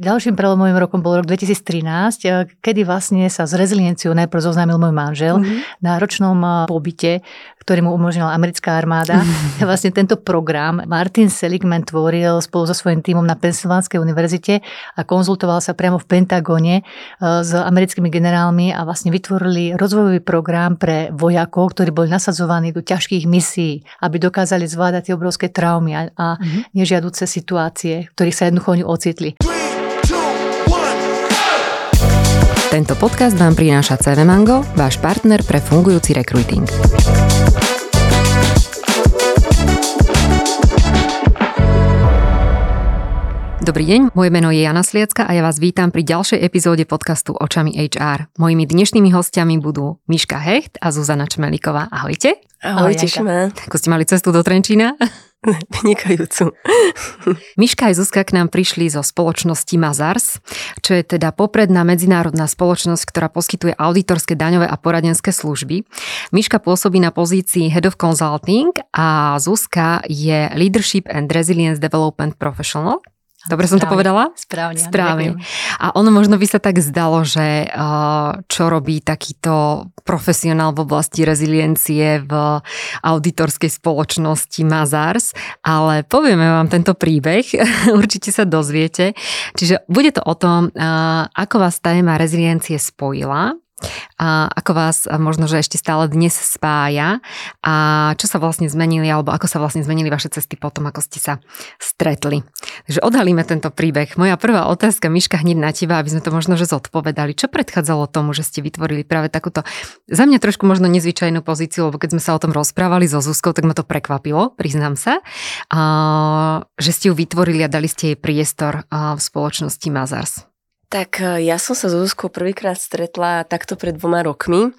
Ďalším prelomovým rokom bol rok 2013, eh, kedy vlastne sa s rezilienciou najprv zoznámil môj manžel mm-hmm. na ročnom eh, pobyte, ktorý mu umožnila americká armáda. Mm-hmm. Vlastne tento program Martin Seligman tvoril spolu so svojím tímom na Pensylvánskej univerzite a konzultoval sa priamo v Pentagone eh, s americkými generálmi a vlastne vytvorili rozvojový program pre vojakov, ktorí boli nasadzovaní do ťažkých misií, aby dokázali zvládať tie obrovské traumy a, a mm-hmm. nežiaduce situácie, v ktorých sa jednoducho oni ocitli. Tento podcast vám prináša CV Mango, váš partner pre fungujúci recruiting. Dobrý deň, moje meno je Jana Sliacka a ja vás vítam pri ďalšej epizóde podcastu Očami HR. Mojimi dnešnými hostiami budú Miška Hecht a Zuzana Čmelíková. Ahojte. Ahoj, tešíme. Ako ste mali cestu do Trenčína? Vynikajúcu. Miška aj Zuzka k nám prišli zo spoločnosti Mazars, čo je teda popredná medzinárodná spoločnosť, ktorá poskytuje auditorské, daňové a poradenské služby. Miška pôsobí na pozícii Head of Consulting a Zuzka je Leadership and Resilience Development Professional. Dobre som to povedala? Správne. Správne. A ono možno by sa tak zdalo, že čo robí takýto profesionál v oblasti reziliencie v auditorskej spoločnosti Mazars, ale povieme vám tento príbeh, určite sa dozviete. Čiže bude to o tom, ako vás téma reziliencie spojila, a ako vás možno, že ešte stále dnes spája a čo sa vlastne zmenili, alebo ako sa vlastne zmenili vaše cesty potom, ako ste sa stretli. Takže odhalíme tento príbeh. Moja prvá otázka, Miška, hneď na teba, aby sme to možno, že zodpovedali. Čo predchádzalo tomu, že ste vytvorili práve takúto, za mňa trošku možno nezvyčajnú pozíciu, lebo keď sme sa o tom rozprávali so Zuzkou, tak ma to prekvapilo, priznám sa, a, že ste ju vytvorili a dali ste jej priestor v spoločnosti Mazars. Tak e, ja som sa s Zuzkou prvýkrát stretla takto pred dvoma rokmi.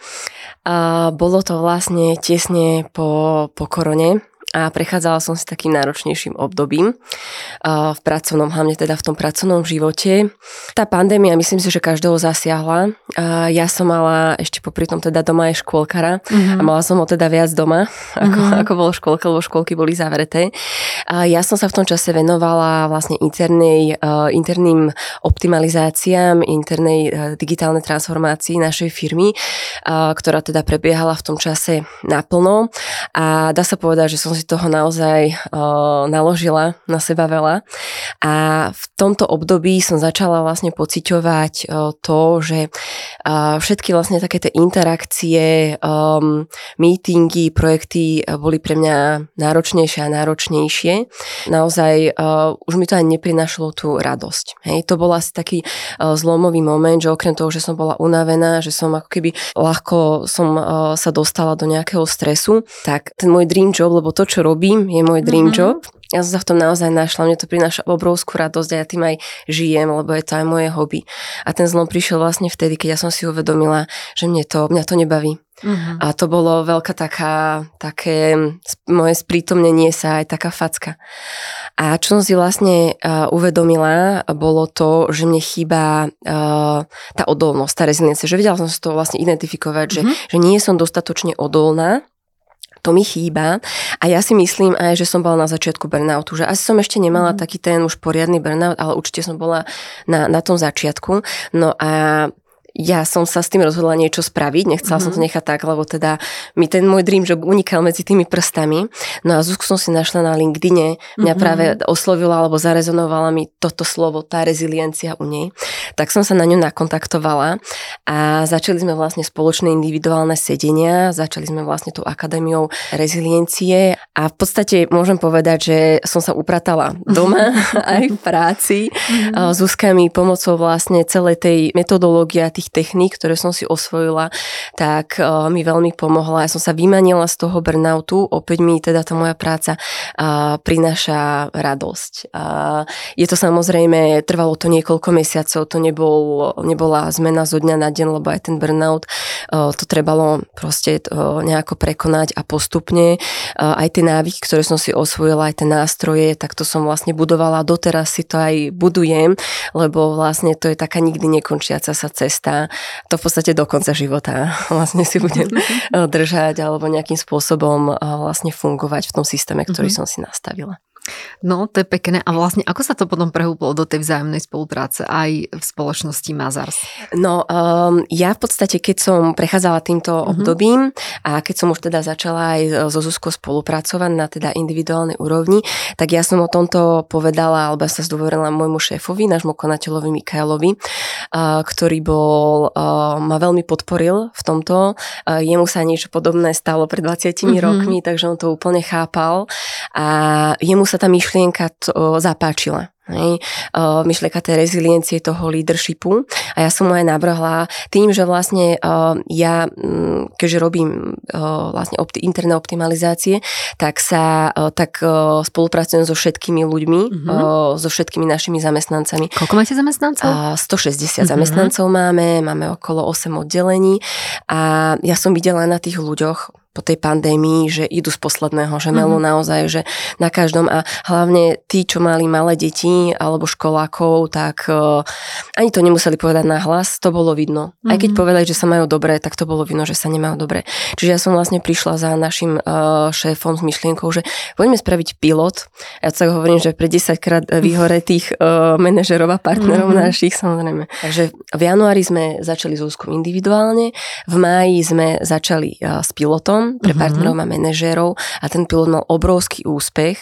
A bolo to vlastne tesne po, po korone, a prechádzala som si takým náročnejším obdobím v pracovnom, hlavne teda v tom pracovnom živote. Tá pandémia, myslím si, že každého zasiahla. Ja som mala ešte popri tom teda doma aj škôlkara mm-hmm. a mala som ho teda viac doma, ako, mm-hmm. ako bolo škôlka, lebo škôlky boli zavreté. Ja som sa v tom čase venovala vlastne internej, interným optimalizáciám, internej digitálnej transformácii našej firmy, ktorá teda prebiehala v tom čase naplno a dá sa povedať, že som si toho naozaj uh, naložila na seba veľa. A v tomto období som začala vlastne pociťovať uh, to, že uh, všetky vlastne také tie interakcie, um, meetingy, projekty uh, boli pre mňa náročnejšie a náročnejšie. Naozaj uh, už mi to ani neprinašlo tú radosť. Hej, to bol asi taký uh, zlomový moment, že okrem toho, že som bola unavená, že som ako keby ľahko som uh, sa dostala do nejakého stresu, tak ten môj dream job, lebo to, čo robím, je môj dream mm-hmm. job. Ja som sa v tom naozaj našla, mne to prináša obrovskú radosť a ja tým aj žijem, lebo je to aj moje hobby. A ten zlom prišiel vlastne vtedy, keď ja som si uvedomila, že mne to, mňa to nebaví. Uh-huh. A to bolo veľká taká, také moje sprítomnenie sa, aj taká facka. A čo som si vlastne uh, uvedomila, bolo to, že mne chýba uh, tá odolnosť, tá reziliencia. Že vedela som si to vlastne identifikovať, uh-huh. že, mhm. že nie som dostatočne odolná to mi chýba a ja si myslím aj, že som bola na začiatku burnoutu, že asi som ešte nemala mm. taký ten už poriadny burnout, ale určite som bola na, na tom začiatku. No a ja som sa s tým rozhodla niečo spraviť, nechcela mm-hmm. som to mhm. nechať tak, lebo teda mi ten môj dream job unikal medzi tými prstami. No a Zuzku som si našla na LinkedIne, mňa mm-hmm. práve oslovila alebo zarezonovala mi toto slovo, tá reziliencia u nej. Tak som sa na ňu nakontaktovala a začali sme vlastne spoločné individuálne sedenia, začali sme vlastne tú akadémiou reziliencie a v podstate môžem povedať, že som sa upratala doma aj v práci. Mm-hmm. Zuzka mi pomocou vlastne celej tej metodológie tých techník, ktoré som si osvojila, tak uh, mi veľmi pomohla. Ja som sa vymanila z toho burnoutu, opäť mi teda tá moja práca uh, prináša radosť. Uh, je to samozrejme, trvalo to niekoľko mesiacov, to nebol, nebola zmena zo dňa na deň, lebo aj ten burnout, uh, to trebalo proste uh, nejako prekonať a postupne uh, aj tie návyky, ktoré som si osvojila, aj tie nástroje, tak to som vlastne budovala, doteraz si to aj budujem, lebo vlastne to je taká nikdy nekončiaca sa cesta života, to v podstate do konca života vlastne si budem eh, držať alebo nejakým spôsobom eh, vlastne fungovať v tom systéme, ktorý mm-hmm. som si nastavila. No, to je pekné. A vlastne ako sa to potom prehúplo do tej vzájomnej spolupráce aj v spoločnosti Mazars? No, um, ja v podstate, keď som prechádzala týmto uh-huh. obdobím a keď som už teda začala aj so Zuzkou spolupracovať na teda individuálnej úrovni, tak ja som o tomto povedala, alebo sa zdôverila môjmu šéfovi, nášmu konateľovi Mikailovi, uh, ktorý bol, uh, ma veľmi podporil v tomto. Uh, jemu sa niečo podobné stalo pred 20 uh-huh. rokmi, takže on to úplne chápal a jemu sa tá myšlienka zapáčila. Hej, uh, myšlienka tej reziliencie, toho leadershipu. A ja som mu aj navrhla tým, že vlastne uh, ja, um, keďže robím uh, vlastne opti- interné optimalizácie, tak sa tak spolupracujem so všetkými ľuďmi, uh, so všetkými našimi zamestnancami. Koľko máte zamestnancov? Uh, 160 uh-huh. zamestnancov máme, máme okolo 8 oddelení a ja som videla na tých ľuďoch, po tej pandémii, že idú z posledného, že melú mm-hmm. naozaj, že na každom a hlavne tí, čo mali malé deti alebo školákov, tak uh, ani to nemuseli povedať na hlas, to bolo vidno. Mm-hmm. Aj keď mhm. povedali, že sa majú dobre, tak to bolo vidno, že sa nemajú dobre. Čiže ja som vlastne prišla za našim uh, šéfom s myšlienkou, že poďme spraviť pilot. Ja tak hovorím, že pre 10 krát vyhoretých uh, manažerov a partnerov mm-hmm. našich, samozrejme. Takže v januári sme začali s úzkom individuálne, v máji sme začali uh, s pilotom, pilotom pre uh-huh. partnerov a manažérov a ten pilot mal obrovský úspech.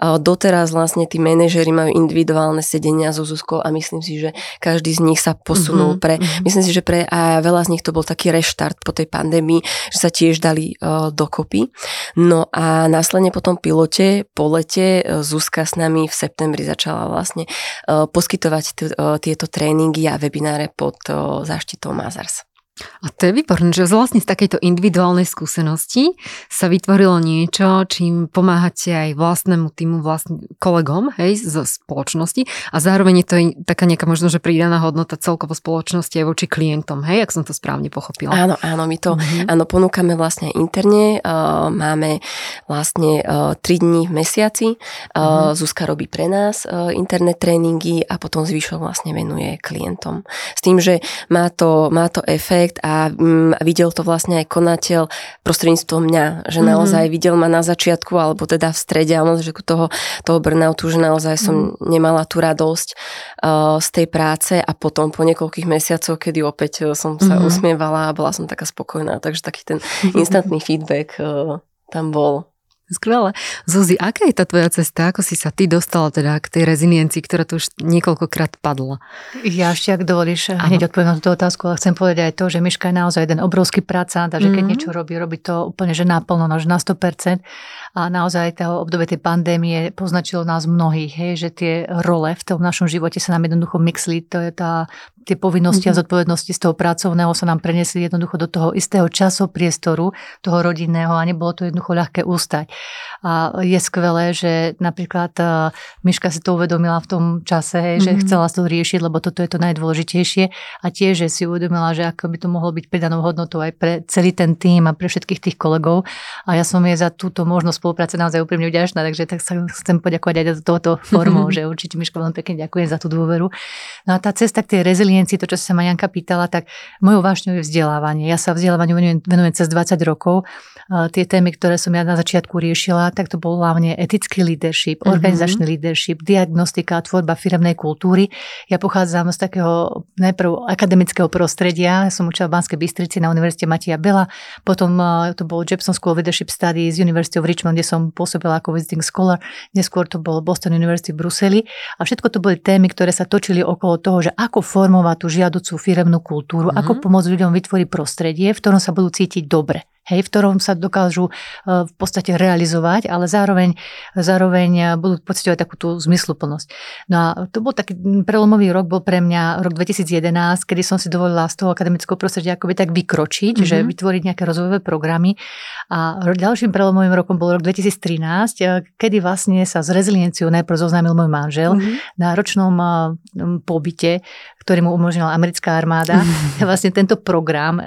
Doteraz vlastne tí manažéri majú individuálne sedenia so Zuzkou a myslím si, že každý z nich sa posunul uh-huh. pre, uh-huh. myslím si, že pre a veľa z nich to bol taký reštart po tej pandémii, že sa tiež dali uh, dokopy. No a následne po tom pilote, po lete, uh, Zuzka s nami v septembri začala vlastne uh, poskytovať t- uh, tieto tréningy a webináre pod uh, záštitou Mazars. A to je výborné, že vlastne z takejto individuálnej skúsenosti sa vytvorilo niečo, čím pomáhate aj vlastnému týmu, vlastným kolegom hej, zo spoločnosti a zároveň je to taká nejaká možno, že pridaná hodnota celkovo spoločnosti aj voči klientom, hej, ak som to správne pochopila. Áno, áno, my to mm-hmm. áno, ponúkame vlastne interne, uh, máme vlastne uh, 3 dní v mesiaci, uh, mm-hmm. Zuzka robí pre nás uh, internet tréningy a potom zvyšok vlastne venuje klientom. S tým, že má to, má to efekt, projekt a mm, videl to vlastne aj konateľ prostredníctvom mňa, že mm-hmm. naozaj videl ma na začiatku alebo teda v strede a že toho, toho burnoutu, že naozaj som mm-hmm. nemala tú radosť uh, z tej práce a potom po niekoľkých mesiacoch, kedy opäť uh, som sa mm-hmm. usmievala a bola som taká spokojná, takže taký ten instantný feedback uh, tam bol. Skvelé. Zuzi, aká je tá tvoja cesta? Ako si sa ty dostala teda k tej reziliencii, ktorá tu už niekoľkokrát padla? Ja ešte, ak dovolíš, Aha. hneď odpoviem na túto otázku, ale chcem povedať aj to, že Miška je naozaj jeden obrovský pracant a že keď mm-hmm. niečo robí, robí to úplne že naplno, no, že na 100%. A naozaj to obdobie tej pandémie poznačilo nás mnohých, hej, že tie role v tom našom živote sa nám jednoducho mixli. To je tá tie povinnosti mm-hmm. a mhm. zodpovednosti z toho pracovného sa nám prenesli jednoducho do toho istého času, priestoru, toho rodinného a nebolo to jednoducho ľahké ústať. A je skvelé, že napríklad uh, Miška si to uvedomila v tom čase, hej, mm-hmm. že mhm. chcela to riešiť, lebo toto je to najdôležitejšie a tiež, že si uvedomila, že ako by to mohlo byť pridanou hodnotou aj pre celý ten tým a pre všetkých tých kolegov. A ja som jej za túto možnosť spolupráce naozaj úprimne vďačná, takže tak sa chcem poďakovať aj za touto formou, že určite Miška veľmi pekne ďakujem za tú dôveru. No a tá cesta k tej reziliencii to, čo sa ma Janka pýtala, tak mojou vášňou je vzdelávanie. Ja sa vzdelávaniu venujem, venujem cez 20 rokov. Tie témy, ktoré som ja na začiatku riešila, tak to bol hlavne etický leadership, mm-hmm. organizačný leadership, diagnostika a tvorba firemnej kultúry. Ja pochádzam z takého najprv akademického prostredia, som učila v Banskej Bystrici na Univerzite Matia Bela, potom to bol Jepson School Leadership Studies z University of Richmond, kde som pôsobila ako visiting scholar, neskôr to bol Boston University v Bruseli a všetko to boli témy, ktoré sa točili okolo toho, že ako formovať tú žiaducú firemnú kultúru, mm-hmm. ako mhm. pomôcť ľuďom vytvoriť prostredie, v ktorom sa budú cítiť dobre hej, v ktorom sa dokážu e, v podstate realizovať, ale zároveň, zároveň e, budú pocitovať takú tú zmysluplnosť. No a to bol taký prelomový rok, bol pre mňa rok 2011, kedy som si dovolila z toho akademického prostredia akoby tak vykročiť, mm-hmm. že vytvoriť nejaké rozvojové programy. A ďalším prelomovým rokom bol rok 2013, e, kedy vlastne sa s rezilienciou najprv zoznámil môj manžel mm-hmm. na ročnom pobyte, ktorý mu umožnila americká armáda. Mm-hmm. Vlastne tento program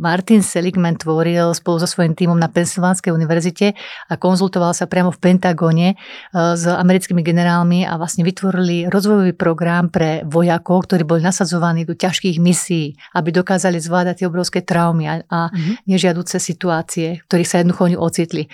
Martin Seligman tvoril spolu so svojím tímom na Pensylvánskej univerzite a konzultoval sa priamo v Pentagone e, s americkými generálmi a vlastne vytvorili rozvojový program pre vojakov, ktorí boli nasadzovaní do ťažkých misií, aby dokázali zvládať tie obrovské traumy a, a mm-hmm. nežiaduce situácie, v ktorých sa jednoducho oni ocitli.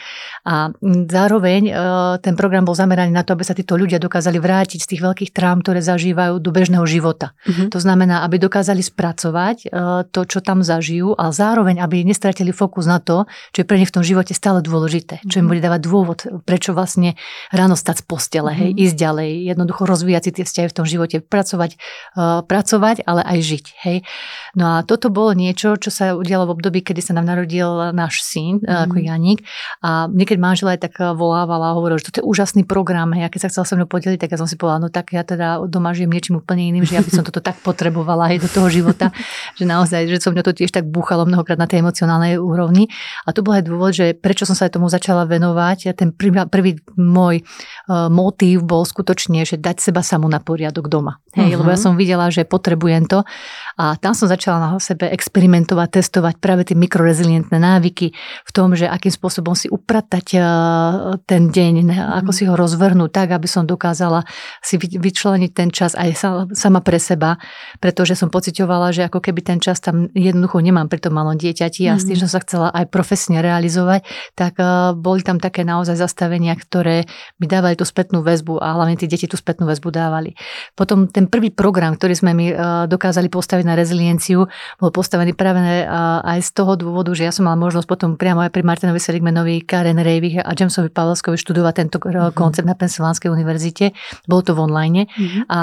A zároveň e, ten program bol zameraný na to, aby sa títo ľudia dokázali vrátiť z tých veľkých traum, ktoré zažívajú do bežného života. Mm-hmm. To znamená, aby dokázali spracovať e, to, čo tam zažijú a zároveň, aby nestratili fokus na to, čo je pre nich v tom živote stále dôležité, čo im mhm. bude dávať dôvod, prečo vlastne ráno stať z postele, hej, mm-hmm. ísť ďalej, jednoducho rozvíjať si tie vzťahy v tom živote, pracovať, uh, pracovať, ale aj žiť, hej. No a toto bolo niečo, čo sa udialo v období, kedy sa nám narodil náš syn, mm-hmm. ako Janík a niekedy manžela aj tak volávala a hovorila, že toto je úžasný program, hej, a keď sa chcela so mnou podeliť, tak ja som si povedala, no tak ja teda doma žijem niečím úplne iným, že ja by som toto tak potrebovala aj do toho života, že naozaj, že som mňa to tiež tak búchalo mnohokrát na tej emocionálnej úrovni. A to bol aj dôvod, že prečo som sa aj tomu začala venovať. Ten prvý, prvý môj uh, motív bol skutočne, že dať seba samu na poriadok doma. Hej, uh-huh. lebo ja mhm. som videla, že potrebujem to a tam som začala na sebe experimentovať, testovať práve tie mikrorezilientné návyky v tom, že akým spôsobom si upratať uh, ten deň, ako si ho rozvrhnúť tak, aby som dokázala si vyčleniť ten čas aj sama pre seba, pretože som pocitovala, že ako keby ten čas tam jednoducho nemám pri tom malom dieťati a mm-hmm. s tým, mhm. že som sa chcela aj profesne realizovať, tak uh, boli tam také naozaj zastavenia, ktoré mi dávali tú spätnú väzbu a hlavne tí deti tú spätnú väzbu dávali. Potom ten prvý program, ktorý sme mi uh, dokázali postaviť na rezilienciu, bol postavený práve uh, aj z toho dôvodu, že ja som mala možnosť potom priamo aj pri Martinovi Seligmanovi, Karen Rejvich a Jamesovi Pavlovskovi študovať tento mm-hmm. koncept na Pensylvánskej univerzite. Bolo to v online mm-hmm. a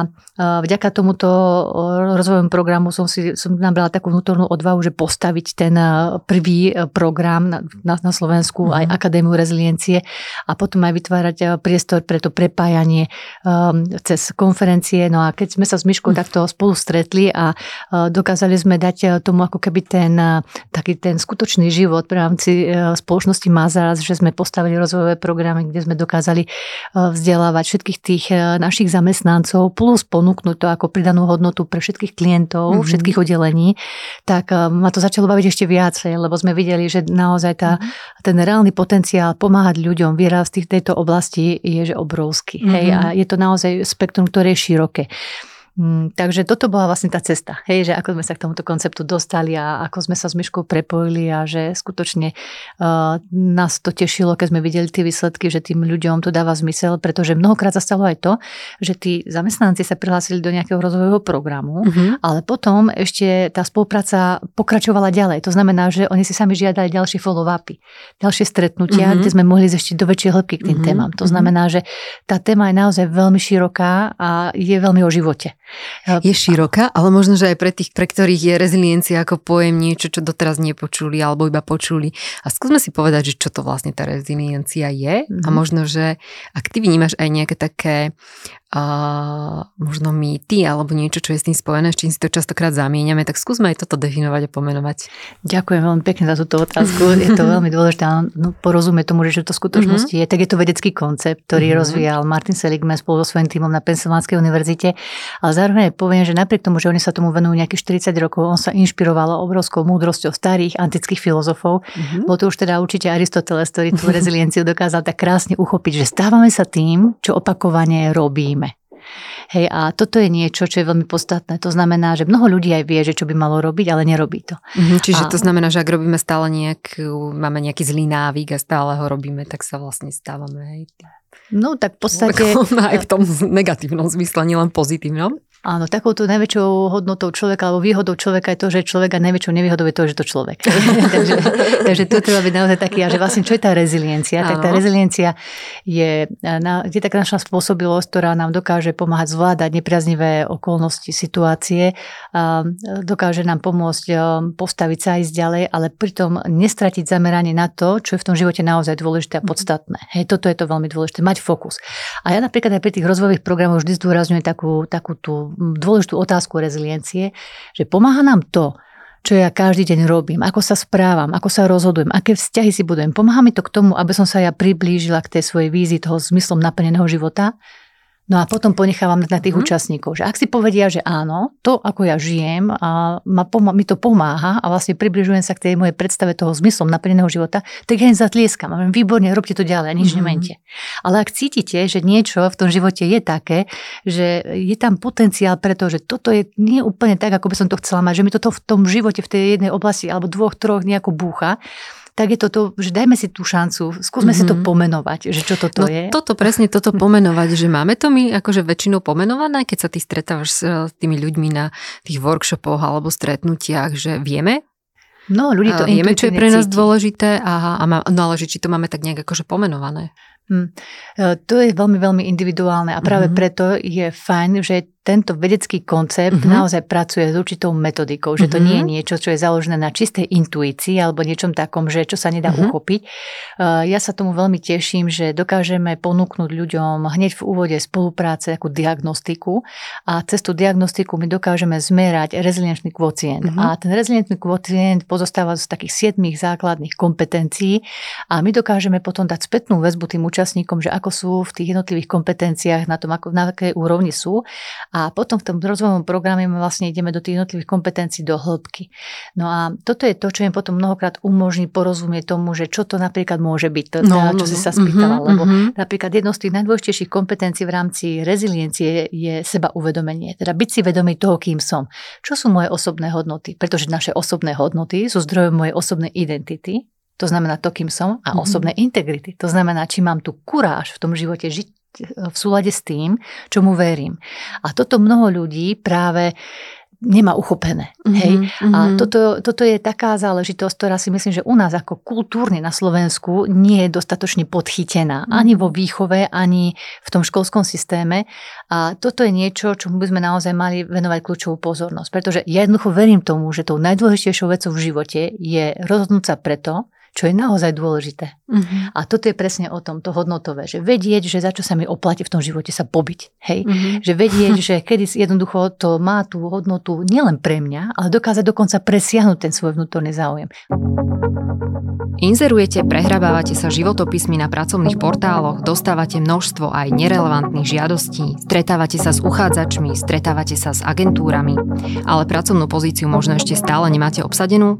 vďaka tomuto rozvojovému programu som si som nabrala takú vnútornú odvahu, že postaviť ten prvý program na, na, na Slovensku, mm-hmm. aj Akadémiu reziliencie a potom aj vytvárať priestor pre to prepájanie um, cez konferencie. No a keď sme sa s Myškou mm-hmm. takto spolu stretli a uh, dokázali sme dať tomu ako keby ten uh, taký ten skutočný život v rámci uh, spoločnosti Mazaras, že sme postavili rozvojové programy, kde sme dokázali uh, vzdelávať všetkých tých uh, našich zamestnancov plus ponúknuť to ako pridanú hodnotu pre všetkých klientov, mm-hmm. všetkých oddelení, tak uh, ma to začalo baviť ešte viacej, lebo sme videli, že naozaj tá, mm-hmm. ten reálny potenciál pomáhať ľuďom vyrásť v tejto oblasti je že obrovský. Mm-hmm. Hej, a je to naozaj spektrum, ktoré je široké. Mm, takže toto bola vlastne tá cesta, hej, že ako sme sa k tomuto konceptu dostali a ako sme sa s Myškou prepojili a že skutočne uh, nás to tešilo, keď sme videli tie výsledky, že tým ľuďom to dáva zmysel, pretože mnohokrát sa stalo aj to, že tí zamestnanci sa prihlásili do nejakého rozvojového programu, uh-huh. ale potom ešte tá spolupráca pokračovala ďalej. To znamená, že oni si sami žiadali ďalšie follow-upy, ďalšie stretnutia, uh-huh. kde sme mohli ešte do väčšej hĺbky k tým uh-huh. témam. To znamená, že tá téma je naozaj veľmi široká a je veľmi o živote. Je široká, ale možno, že aj pre tých, pre ktorých je reziliencia ako pojem niečo, čo doteraz nepočuli alebo iba počuli. A skúsme si povedať, že čo to vlastne tá reziliencia je mm-hmm. a mhm. možno, že ak ty vnímaš aj nejaké také uh, možno mýty alebo niečo, čo je s tým spojené, s čím si to častokrát zamieňame, tak skúsme aj toto definovať a pomenovať. Ďakujem veľmi pekne za túto otázku. Je to veľmi dôležité no, porozumieť tomu, že to v skutočnosti mm-hmm. je. Tak je to vedecký koncept, ktorý mm-hmm. rozvíjal Martin Seligman spolu so svojím týmom na Pensylvánskej univerzite. Ale zároveň poviem, že napriek tomu, že oni sa tomu venujú nejakých 40 rokov, on sa inšpiroval obrovskou múdrosťou starých antických filozofov. Mm-hmm. Bol to už teda určite Aristoteles, ktorý tú rezilienciu dokázal tak krásne uchopiť, že stávame sa tým, čo opakovane robíme. Hej, a toto je niečo, čo je veľmi podstatné. To znamená, že mnoho ľudí aj vie, že čo by malo robiť, ale nerobí to. Mm-hmm, čiže a... to znamená, že ak robíme stále nejak, máme nejaký zlý návyk a stále ho robíme, tak sa vlastne stávame. Hej. No tak v podstate... Aj v tom negatívnom zmysle, nielen pozitívnom. Áno, takouto najväčšou hodnotou človeka alebo výhodou človeka je to, že človek a najväčšou nevýhodou je to, že to človek. takže, takže tu treba byť naozaj taký, a že vlastne čo je tá reziliencia? Áno. Tak tá reziliencia je, je taká naša spôsobilosť, ktorá nám dokáže pomáhať zvládať nepriaznivé okolnosti, situácie, a dokáže nám pomôcť postaviť sa ísť ďalej, ale pritom nestratiť zameranie na to, čo je v tom živote naozaj dôležité a mhm. podstatné. Hej, toto je to veľmi dôležité, mať fokus. A ja napríklad aj pri tých rozvojových programoch vždy zdôrazňujem takú, takú tú dôležitú otázku reziliencie, že pomáha nám to, čo ja každý deň robím, ako sa správam, ako sa rozhodujem, aké vzťahy si budujem. Pomáha mi to k tomu, aby som sa ja priblížila k tej svojej vízii toho zmyslom naplneného života. No a potom ponechávam na tých mm. účastníkov, že ak si povedia, že áno, to ako ja žijem a ma pomá- mi to pomáha a vlastne približujem sa k tej mojej predstave toho zmyslom naplneného života, tak ja im zatlieskam. A výborne, robte to ďalej, nič mm. nemente. Ale ak cítite, že niečo v tom živote je také, že je tam potenciál preto, že toto je nie úplne tak, ako by som to chcela mať, že mi toto v tom živote, v tej jednej oblasti alebo dvoch, troch nejako búcha, tak je to to, že dajme si tú šancu, skúsme mm-hmm. si to mhm. pomenovať, že čo toto no, je. toto, presne toto pomenovať, že máme to my akože väčšinou pomenované, keď sa ty stretávaš s tými ľuďmi na tých workshopoch alebo stretnutiach, že vieme, No, ľudí to Vieme, čo je pre nás cíti. dôležité, a, a má, no ale že či to máme tak nejak akože pomenované. Hmm. To je veľmi, veľmi individuálne a práve mm-hmm. preto je fajn, že tento vedecký koncept mm-hmm. naozaj pracuje s určitou metodikou, že to mm-hmm. nie je niečo, čo je založené na čistej intuícii alebo niečom takom, že čo sa nedá mm-hmm. uchopiť. Ja sa tomu veľmi teším, že dokážeme ponúknuť ľuďom hneď v úvode spolupráce ako diagnostiku a cez tú diagnostiku my dokážeme zmerať rezilienčný kvocient. Mm-hmm. A ten rezilientný kvocient pozostáva z takých siedmých základných kompetencií a my dokážeme potom dať spätnú väzbu tým účastníkom, že ako sú v tých jednotlivých kompetenciách, na tom, ako, na akej úrovni sú a potom v tom rozvojovom programe my vlastne ideme do tých jednotlivých kompetencií do hĺbky. No a toto je to, čo im potom mnohokrát umožní porozumieť tomu, že čo to napríklad môže byť, to, no, no, čo si no. sa spýtala. Uh-huh, lebo uh-huh. napríklad jedno z tých najdôležitejších kompetencií v rámci reziliencie je seba uvedomenie. Teda byť si vedomý toho, kým som. Čo sú moje osobné hodnoty? Pretože naše osobné hodnoty sú zdrojom mojej osobnej identity, to znamená to, kým som, a mm-hmm. osobné integrity. To znamená, či mám tu kuráž v tom živote žiť v súlade s tým, čomu verím. A toto mnoho ľudí práve nemá uchopené. Mm-hmm, hej? A mhm. toto, toto je taká záležitosť, ktorá si myslím, že u nás ako kultúrne na Slovensku nie je dostatočne podchytená. Mm-hmm. Ani vo výchove, ani v tom školskom systéme. A toto je niečo, čo by sme naozaj mali venovať kľúčovú pozornosť. Pretože ja jednoducho verím tomu, že tou najdôležitejšou vecou v živote je rozhodnúť sa preto, čo je naozaj dôležité. Uh-huh. A toto je presne o tom, to hodnotové, že vedieť, že za čo sa mi oplatí v tom živote sa pobiť. Hej? Uh-huh. Že vedieť, že kedy jednoducho to má tú hodnotu nielen pre mňa, ale dokázať dokonca presiahnuť ten svoj vnútorný záujem. Inzerujete, prehrabávate sa životopismi na pracovných portáloch, dostávate množstvo aj nerelevantných žiadostí, stretávate sa s uchádzačmi, stretávate sa s agentúrami, ale pracovnú pozíciu možno ešte stále nemáte obsadenú?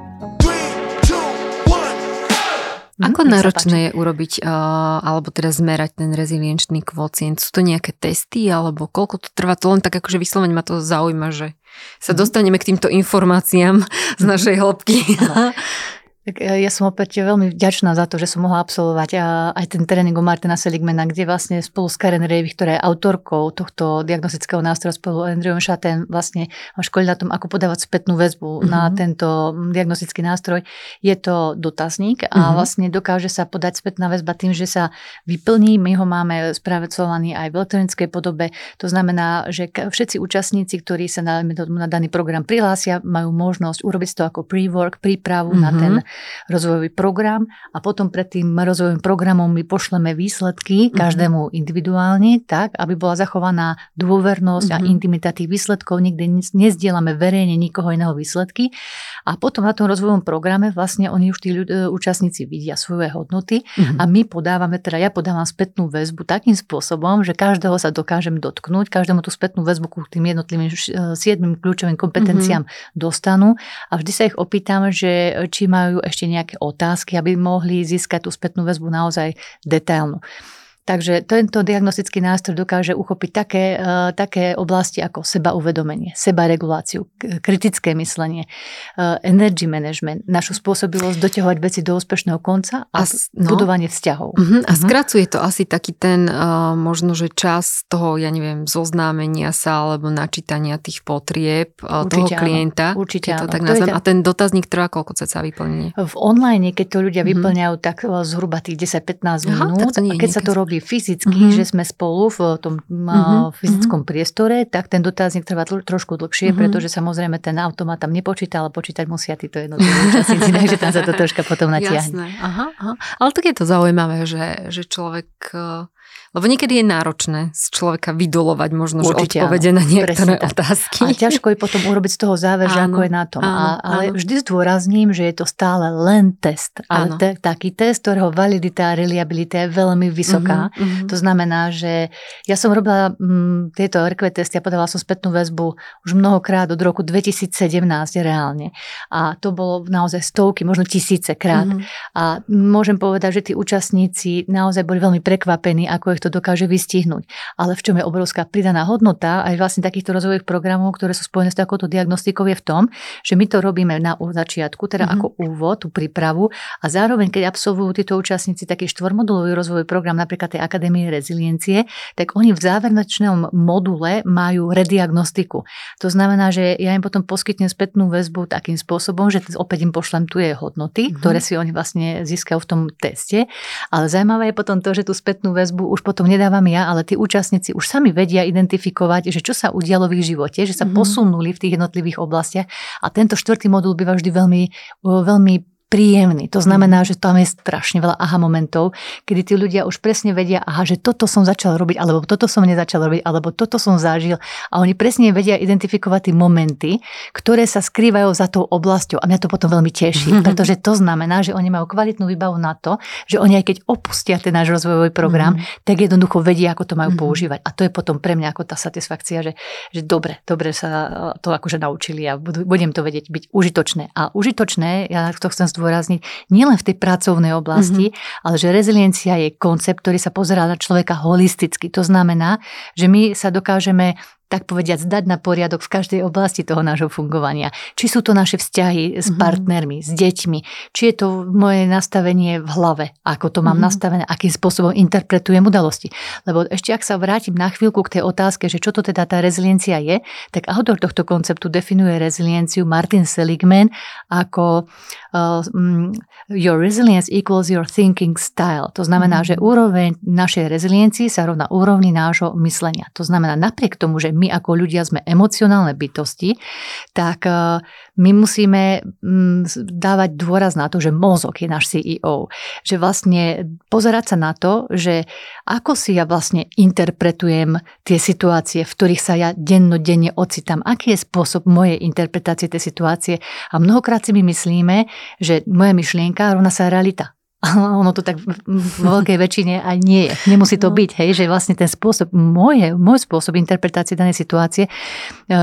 Mhm, Ako náročné je urobiť, uh, alebo teda zmerať ten rezilienčný kvocient? Sú to nejaké testy, alebo koľko to trvá? To len tak akože vyslovene ma to zaujíma, že sa mhm. dostaneme k týmto informáciám z mhm. našej hĺbky. Tak e, ja som opäť veľmi vďačná za to, že som mohla absolvovať aj ten tréning u Martina Seligmana, kde vlastne spolu s Karen Ravy, ktorá je autorkou tohto diagnostického nástroja spolu s Andreom Šaten, vlastne školí na tom, ako podávať spätnú väzbu mm-hmm. na tento diagnostický nástroj. Je to dotazník a mm-hmm. vlastne dokáže sa podať spätná väzba tým, že sa vyplní. My ho máme správecovaný aj v elektronickej podobe. To znamená, že všetci účastníci, ktorí sa na, na daný program prihlásia, majú možnosť urobiť to ako pre-work, prípravu mm-hmm. na ten rozvojový program a potom pred tým rozvojovým programom my pošleme výsledky mhm. každému individuálne, tak, aby bola zachovaná dôvernosť mm-hmm. a mhm. intimita tých výsledkov. Nikdy nezdielame verejne nikoho iného výsledky. A potom na tom rozvojovom programe vlastne oni už tí ľudia, e, účastníci vidia svoje hodnoty mm-hmm. a my podávame, teda ja podávam spätnú väzbu takým spôsobom, že každého sa dokážem dotknúť, každému tú spätnú väzbu ku tým jednotlivým e, siedmým kľúčovým kompetenciám mm-hmm. dostanú a vždy sa ich opýtam, že či majú ešte nejaké otázky, aby mohli získať tú spätnú väzbu naozaj detailnú. Takže tento diagnostický nástroj dokáže uchopiť také, uh, také oblasti ako seba uvedomenie, seba reguláciu, kritické myslenie, uh, energy management, našu spôsobilosť doťahovať veci do úspešného konca a, a no, budovanie vzťahov. Uh-huh, a uh-huh. skracuje to asi taký ten uh, možno, že čas toho, ja neviem, zoznámenia sa alebo načítania tých potrieb uh, toho klienta. Áno, určite to áno. tak nazvem. A ten dotazník trvá koľko ceca vyplnenie? V online, keď to ľudia uh-huh. vyplňajú, tak zhruba tých 10-15 minút. Aha, tak to nie a keď sa to robí vy fyzicky, mm-hmm. že sme spolu v tom mm-hmm. fyzickom mm-hmm. priestore, tak ten dotazník trvá trošku dlhšie, mm-hmm. pretože samozrejme ten automat tam nepočíta, ale počítať musia títo jednotlivé účastníci, takže tam sa to troška potom natiahne. Jasné, aha, aha. Ale tak je to zaujímavé, že, že človek lebo niekedy je náročné z človeka vydolovať možno Určite, odpovede áno. na niektoré otázky. A ťažko je potom urobiť z toho záver, že ako je na tom. Áno, a, ale áno. vždy zdôrazním, že je to stále len test. Ale te, taký test, ktorého validita a reliabilita je veľmi vysoká. Uh-huh, uh-huh. To znamená, že ja som robila m, mm, tieto RQ testy a podávala som spätnú väzbu už mnohokrát od roku 2017 reálne. A to bolo naozaj stovky, možno tisíce krát. Uh-huh. A môžem povedať, že tí účastníci naozaj boli veľmi prekvapení, ako ich to dokáže vystihnúť. Ale v čom je obrovská pridaná hodnota aj vlastne takýchto rozvojových programov, ktoré sú spojené s takouto diagnostikou, je v tom, že my to robíme na začiatku, teda mm-hmm. ako úvod, tú prípravu a zároveň, keď absolvujú títo účastníci taký štvormodulový rozvojový program, napríklad tej Akadémie reziliencie, tak oni v záverečnom module majú rediagnostiku. To znamená, že ja im potom poskytnem spätnú väzbu takým spôsobom, že opäť im pošlem tu je hodnoty, mm-hmm. ktoré si oni vlastne získajú v tom teste. Ale zaujímavé je potom to, že tú spätnú väzbu už potom nedávam ja, ale tí účastníci už sami vedia identifikovať, že čo sa udialo v ich živote, že sa mm-hmm. posunuli v tých jednotlivých oblastiach a tento štvrtý modul býva vždy veľmi, veľmi príjemný. To znamená, že tam je strašne veľa aha momentov, kedy tí ľudia už presne vedia, aha, že toto som začal robiť, alebo toto som nezačal robiť, alebo toto som zažil. A oni presne vedia identifikovať tie momenty, ktoré sa skrývajú za tou oblasťou. A mňa to potom veľmi teší, pretože to znamená, že oni majú kvalitnú výbavu na to, že oni aj keď opustia ten náš rozvojový program, mm-hmm. tak jednoducho vedia, ako to majú mm-hmm. používať. A to je potom pre mňa ako tá satisfakcia, že, že dobre, dobre sa to akože naučili a budem to vedieť byť užitočné. A užitočné, ja to chcem zdôrazniť, nielen v tej pracovnej oblasti, mm-hmm. ale že reziliencia je koncept, ktorý sa pozerá na človeka holisticky. To znamená, že my sa dokážeme tak povediať, zdať na poriadok v každej oblasti toho nášho fungovania. Či sú to naše vzťahy s mhm. partnermi, mm-hmm. s deťmi, či je to moje nastavenie v hlave, ako to mám mm-hmm. nastavené, akým spôsobom interpretujem udalosti. Lebo ešte ak sa vrátim na chvíľku k tej otázke, že čo to teda tá reziliencia je, tak autor tohto konceptu definuje rezilienciu Martin Seligman ako uh, your resilience equals your thinking style. To znamená, mm-hmm. že úroveň našej reziliencii sa rovná úrovni nášho myslenia. To znamená, napriek tomu, že my ako ľudia sme emocionálne bytosti, tak e, my musíme mm, dávať dôraz na to, že mozog je náš CEO. Že vlastne pozerať sa na to, že ako si ja vlastne interpretujem tie situácie, v ktorých sa ja dennodenne ocitám. Aký je spôsob mojej interpretácie tej situácie. A mnohokrát si my myslíme, že moja myšlienka rovná sa realita. Ono to tak v veľkej väčšine aj nie je. Nemusí to no. byť, hej, že vlastne ten spôsob, moje, môj spôsob interpretácie danej situácie e,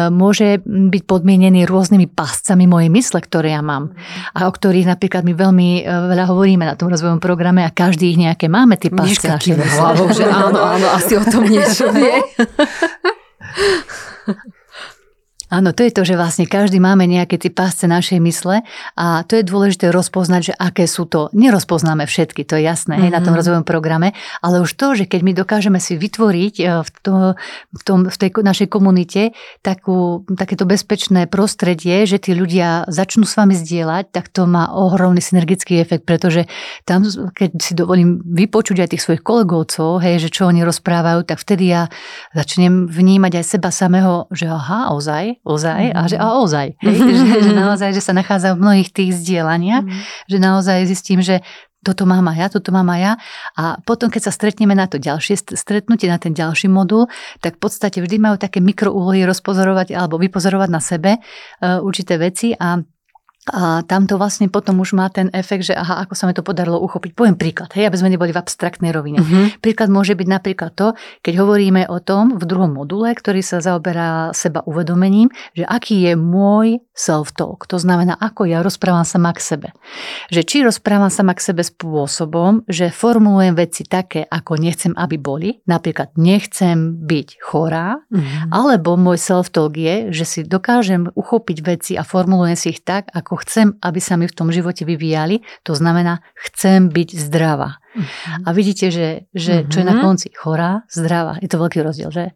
môže byť podmienený rôznymi páscami mojej mysle, ktoré ja mám. A o ktorých napríklad my veľmi e, veľa hovoríme na tom rozvojom programe a každý ich nejaké máme, tie pásce našej hlavou, že áno, áno, asi o tom niečo vie. Áno, to je to, že vlastne každý máme nejaké tie pásce našej mysle a to je dôležité rozpoznať, že aké sú to. Nerozpoznáme všetky, to je jasné, mm-hmm. hej, na tom mhm. rozvojovom programe, ale už to, že keď my dokážeme si vytvoriť e, v, to, v, tom, v tej našej komunite takú, takéto bezpečné prostredie, že tí ľudia začnú s vami zdieľať, tak to má ohromný synergický efekt, pretože tam, keď si dovolím vypočuť aj tých svojich kolegovcov, hej, že čo oni rozprávajú, tak vtedy ja začnem vnímať aj seba samého, že aha, ozaj, ozaj a že a mhm. ozaj. Hej? že, že naozaj, že sa nachádza v mnohých tých zdieľaniach, mm. že naozaj zistím, že toto mám aj ja, toto mám aj ja. A potom, keď sa stretneme na to ďalšie stretnutie, na ten ďalší modul, tak v podstate vždy majú také mikroúlohy rozpozorovať alebo vypozorovať na sebe uh, určité veci a a tam to vlastne potom už má ten efekt, že aha, ako sa mi to podarilo uchopiť. Poviem príklad, hej, aby sme neboli v abstraktnej rovine. Uh-huh. Príklad môže byť napríklad to, keď hovoríme o tom v druhom module, ktorý sa zaoberá seba uvedomením, že aký je môj self-talk. To znamená, ako ja rozprávam sama k sebe. Že či rozprávam sama k sebe spôsobom, že formulujem veci také, ako nechcem, aby boli. Napríklad nechcem byť chorá, uh-huh. alebo môj self-talk je, že si dokážem uchopiť veci a formulujem si ich tak, ako chcem, aby sa mi v tom živote vyvíjali, to znamená, chcem byť zdravá. Uh-huh. A vidíte, že, že uh-huh. čo je na mhm. konci? Chorá, zdravá. Je to veľký rozdiel, že?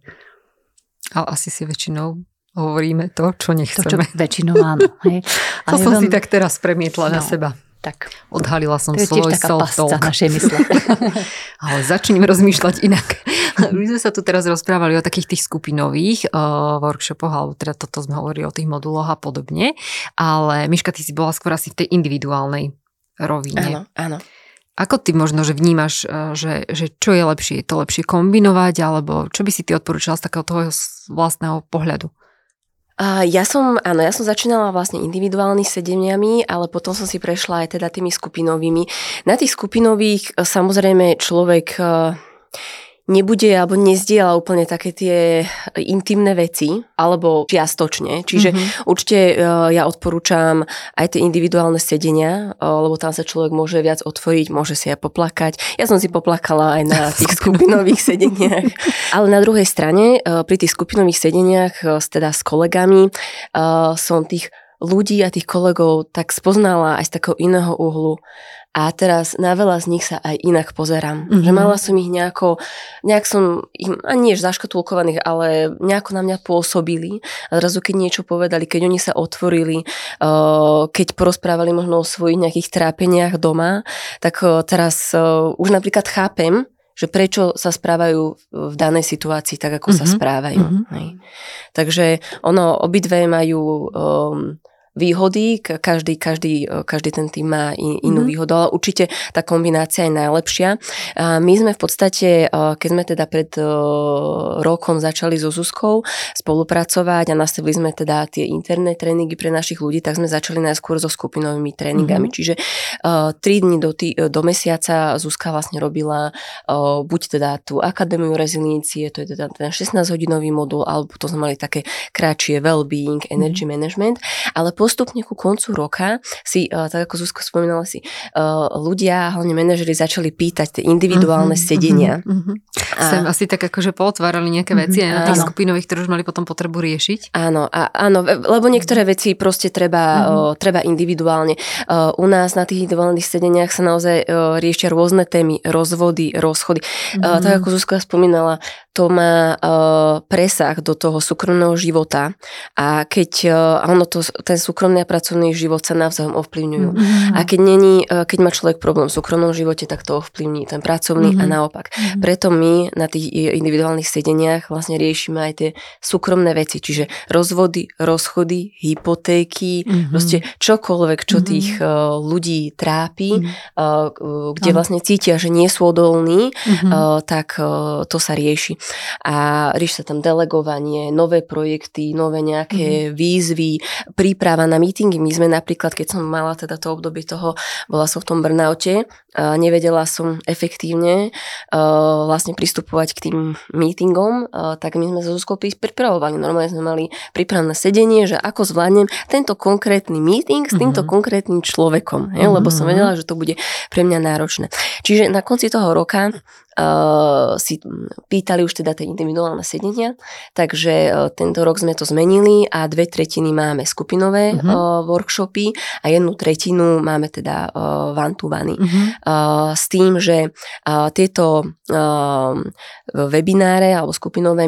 Ale asi si väčšinou hovoríme to, čo nechceme. To, čo väčšinou áno. Hej. to som veľmi... si tak teraz premietla no. na seba. Tak. Odhalila som to je svoj tiež taká pasca našej mysle. Ale začneme rozmýšľať inak. My sme sa tu teraz rozprávali o takých tých skupinových uh, workshopoch, alebo teda toto sme hovorili o tých moduloch a podobne, ale Miška, ty si bola skôr asi v tej individuálnej rovine. Áno, áno. Ako ty možno, že vnímaš, že, že čo je lepšie? Je to lepšie kombinovať, alebo čo by si ty odporúčala z takého toho vlastného pohľadu? Ja som, áno, ja som začínala vlastne individuálnymi sedeniami, ale potom som si prešla aj teda tými skupinovými. Na tých skupinových samozrejme človek uh, nebude alebo nezdiela úplne také tie intimné veci, alebo čiastočne. Čiže mm-hmm. určite uh, ja odporúčam aj tie individuálne sedenia, uh, lebo tam sa človek môže viac otvoriť, môže si aj poplakať. Ja som si poplakala aj na tých skupinových sedeniach. Ale na druhej strane, pri tých skupinových sedeniach, teda s kolegami, som tých ľudí a tých kolegov tak spoznala aj z takého iného uhlu a teraz na veľa z nich sa aj inak pozerám. Mm-hmm. Že mala som ich nejako, nejak som ich, ani nie zaškatulkovaných, ale nejako na mňa pôsobili. A zrazu, keď niečo povedali, keď oni sa otvorili, uh, keď porozprávali možno o svojich nejakých trápeniach doma, tak uh, teraz uh, už napríklad chápem, že prečo sa správajú v danej situácii tak, ako mm-hmm. sa mhm. správajú. Mm-hmm. Takže ono, obidve majú um, výhody, každý, každý, e, každý ten tým má inú mm-hmm. výhodu, ale určite tá kombinácia je najlepšia. My sme v podstate, e, keď sme teda pred e, rokom začali so Zuzkou spolupracovať a nastavili sme teda tie interné tréningy pre našich ľudí, tak sme začali najskôr so skupinovými tréningami. Mm-hmm. Čiže tri dni do, tý, do mesiaca Zuzka vlastne robila buď teda tú akadémiu rezilície, to je teda ten 16-hodinový modul, alebo potom sme mali také kratšie well-being, energy mm-hmm. management, ale postupne ku koncu roka si, uh, tak ako Zuzko spomínala si, uh, ľudia, hlavne manažeri začali pýtať tie individuálne uh-huh, sedenia. Uh-huh. A... Sem asi tak akože pootvárali nejaké veci uh-huh, aj na tých áno. skupinových, ktoré už mali potom potrebu riešiť. Áno, a, áno, lebo niektoré veci proste treba, uh-huh. uh, treba individuálne. Uh, u nás na tých individuálnych sedeniach sa naozaj uh, riešia rôzne témy, rozvody, rozchody. Uh-huh. Uh, tak ako Zuzka spomínala, to má uh, presah do toho súkromného života a keď uh, ono to, ten súkromný a pracovný život sa navzájom ovplyvňujú. Mm-hmm. A keď, není, uh, keď má človek problém v súkromnom živote, tak to ovplyvní ten pracovný mm-hmm. a naopak. Mm-hmm. Preto my na tých individuálnych sedeniach vlastne riešime aj tie súkromné veci, čiže rozvody, rozchody, hypotéky, mm-hmm. proste čokoľvek, čo mm-hmm. tých ľudí trápi, mm-hmm. kde vlastne cítia, že nie sú odolní, mm-hmm. tak to sa rieši a rieši sa tam delegovanie, nové projekty, nové nejaké mm-hmm. výzvy, príprava na meetingy. My sme napríklad, keď som mala teda to obdobie toho, bola som v tom burnoute, nevedela som efektívne uh, vlastne pristupovať k tým meetingom, uh, tak my sme sa Zuzkou pripravovali. Normálne sme mali pripravené sedenie, že ako zvládnem tento konkrétny meeting s týmto mm-hmm. konkrétnym človekom, mm-hmm. lebo som vedela, že to bude pre mňa náročné. Čiže na konci toho roka uh, si pýtali už teda tie individuálne sedenia, takže uh, tento rok sme to zmenili a dve tretiny máme skupinové uh-huh. uh, workshopy a jednu tretinu máme teda uh, one-to-one. Uh-huh. Uh, s tým, že uh, tieto uh, webináre alebo skupinové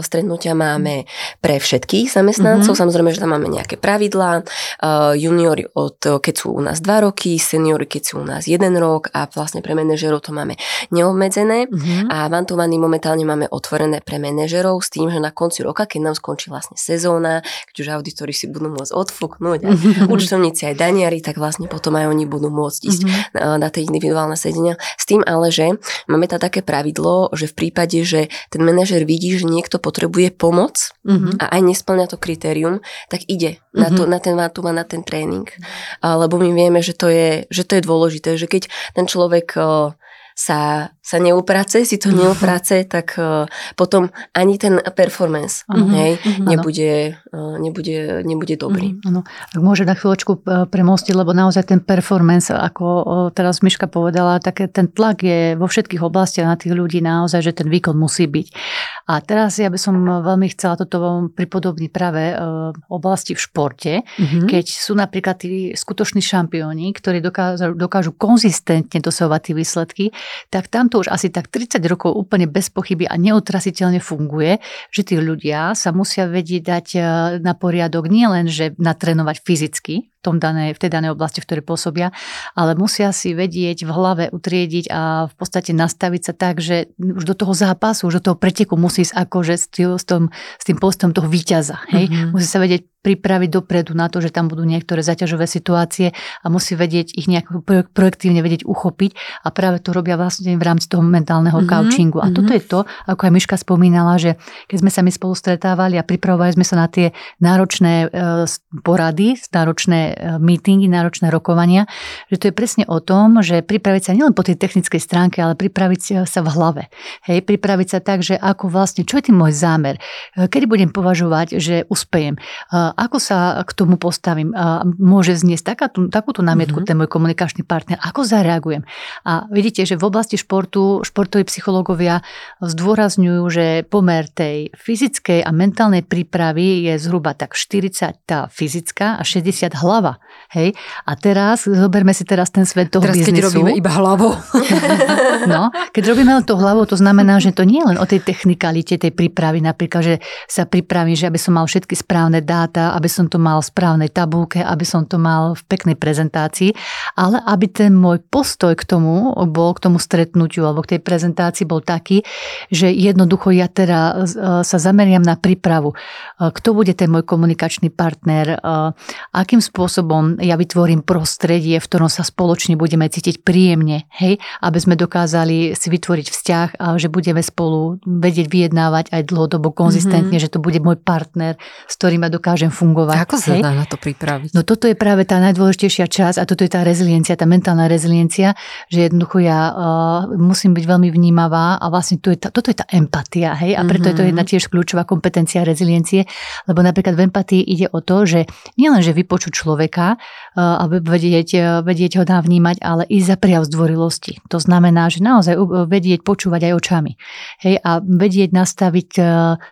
stretnutia máme pre všetkých zamestnancov, uh-huh. samozrejme, že tam máme nejaké pravidlá, juniori od, keď sú u nás dva roky, seniori keď sú u nás jeden rok a vlastne pre manažerov to máme neobmedzené uh-huh. a vantovaný momentálne máme otvorené pre manažerov s tým, že na konci roka, keď nám skončí vlastne sezóna, keď už auditori si budú môcť odfúknuť a účtovníci aj daniari, tak vlastne potom aj oni budú môcť ísť uh-huh. na, na tie individuálne sedenia. S tým ale, že máme tam také pravidlo, že v prípade, že ten manažer vidí, že niekto potrebuje pomoc uh-huh. a aj nesplňa to kritérium, tak ide uh-huh. na, to, na ten vantúva, na ten tréning. Lebo my vieme, že to je, že to je dôležité, že keď ten človek sa, sa neuprace, si to neuprace, tak uh, potom ani ten performance uh-huh. hej, uh-huh. Nebude, nebude, nebude dobrý. Uh-huh. Ak môže na chvíľočku e, premostiť, lebo naozaj ten performance, ako teraz Miška povedala, tak ten tlak je vo všetkých oblastiach na tých ľudí naozaj, že ten výkon musí byť. A teraz ja by som veľmi chcela toto pripodobniť práve uh, oblasti v športe, uh-huh. keď sú napríklad tí skutoční šampióni, ktorí dokážu, dokážu konzistentne dosahovať tie výsledky, tak tamto už asi tak 30 rokov úplne bez pochyby a neutrasiteľne funguje, že tí ľudia sa musia vedieť dať e, na poriadok nielen, že natrénovať fyzicky, tom danej, v tej danej oblasti, v ktorej pôsobia, ale musia si vedieť v hlave utriediť a v podstate nastaviť sa tak, že už do toho zápasu, už do toho preteku musí ísť akože s, tým, s, tým, postom toho víťaza. Hej? Mm-hmm. Musí sa vedieť pripraviť dopredu na to, že tam budú niektoré zaťažové situácie a musí vedieť ich nejak projektívne vedieť uchopiť a práve to robia vlastne v rámci toho mentálneho mm-hmm. coachingu. A mm-hmm. toto je to, ako aj Miška spomínala, že keď sme sa my spolu stretávali a pripravovali sme sa na tie náročné e, porady, náročné e, meetingy, náročné rokovania, že to je presne o tom, že pripraviť sa nielen po tej technickej stránke, ale pripraviť sa v hlave. Hej, pripraviť sa tak, že ako vlastne, čo je tým môj zámer, e, kedy budem považovať, že uspejem, ako sa k tomu postavím? Môže zniesť takáto, takúto námietku mm-hmm. ten môj komunikačný partner? Ako zareagujem? A vidíte, že v oblasti športu športoví psychológovia zdôrazňujú, že pomer tej fyzickej a mentálnej prípravy je zhruba tak 40 tá fyzická a 60 hlava. Hej? A teraz, zoberme si teraz ten svet toho teraz, biznesu. keď robíme iba hlavou. no, keď robíme len to hlavou, to znamená, že to nie je len o tej technikalite tej prípravy, napríklad, že sa pripravím, že aby som mal všetky správne dáta, aby som to mal v správnej tabulke, aby som to mal v peknej prezentácii, ale aby ten môj postoj k tomu bol, k tomu stretnutiu alebo k tej prezentácii bol taký, že jednoducho ja teda e, sa zameriam na prípravu. E, kto bude ten môj komunikačný partner, e, akým spôsobom ja vytvorím prostredie, v ktorom sa spoločne budeme cítiť príjemne, hej, aby sme dokázali si vytvoriť vzťah a že budeme spolu vedieť vyjednávať aj dlhodobo konzistentne, mm-hmm. že to bude môj partner, s ktorým ja dokážem fungovať. Ako sa dá na to pripraviť? No toto je práve tá najdôležitejšia časť a toto je tá reziliencia, tá mentálna reziliencia, že jednoducho ja uh, musím byť veľmi vnímavá a vlastne to je tá, toto je tá empatia, hej, a preto mm-hmm. je to mhm. jedna tiež kľúčová kompetencia reziliencie, lebo napríklad v empatii ide o to, že nielen, že vypočuť človeka uh, a vedieť, uh, vedieť ho navnímať, ale i za prijav zdvorilosti. To znamená, že naozaj vedieť počúvať aj očami. Hej, a vedieť nastaviť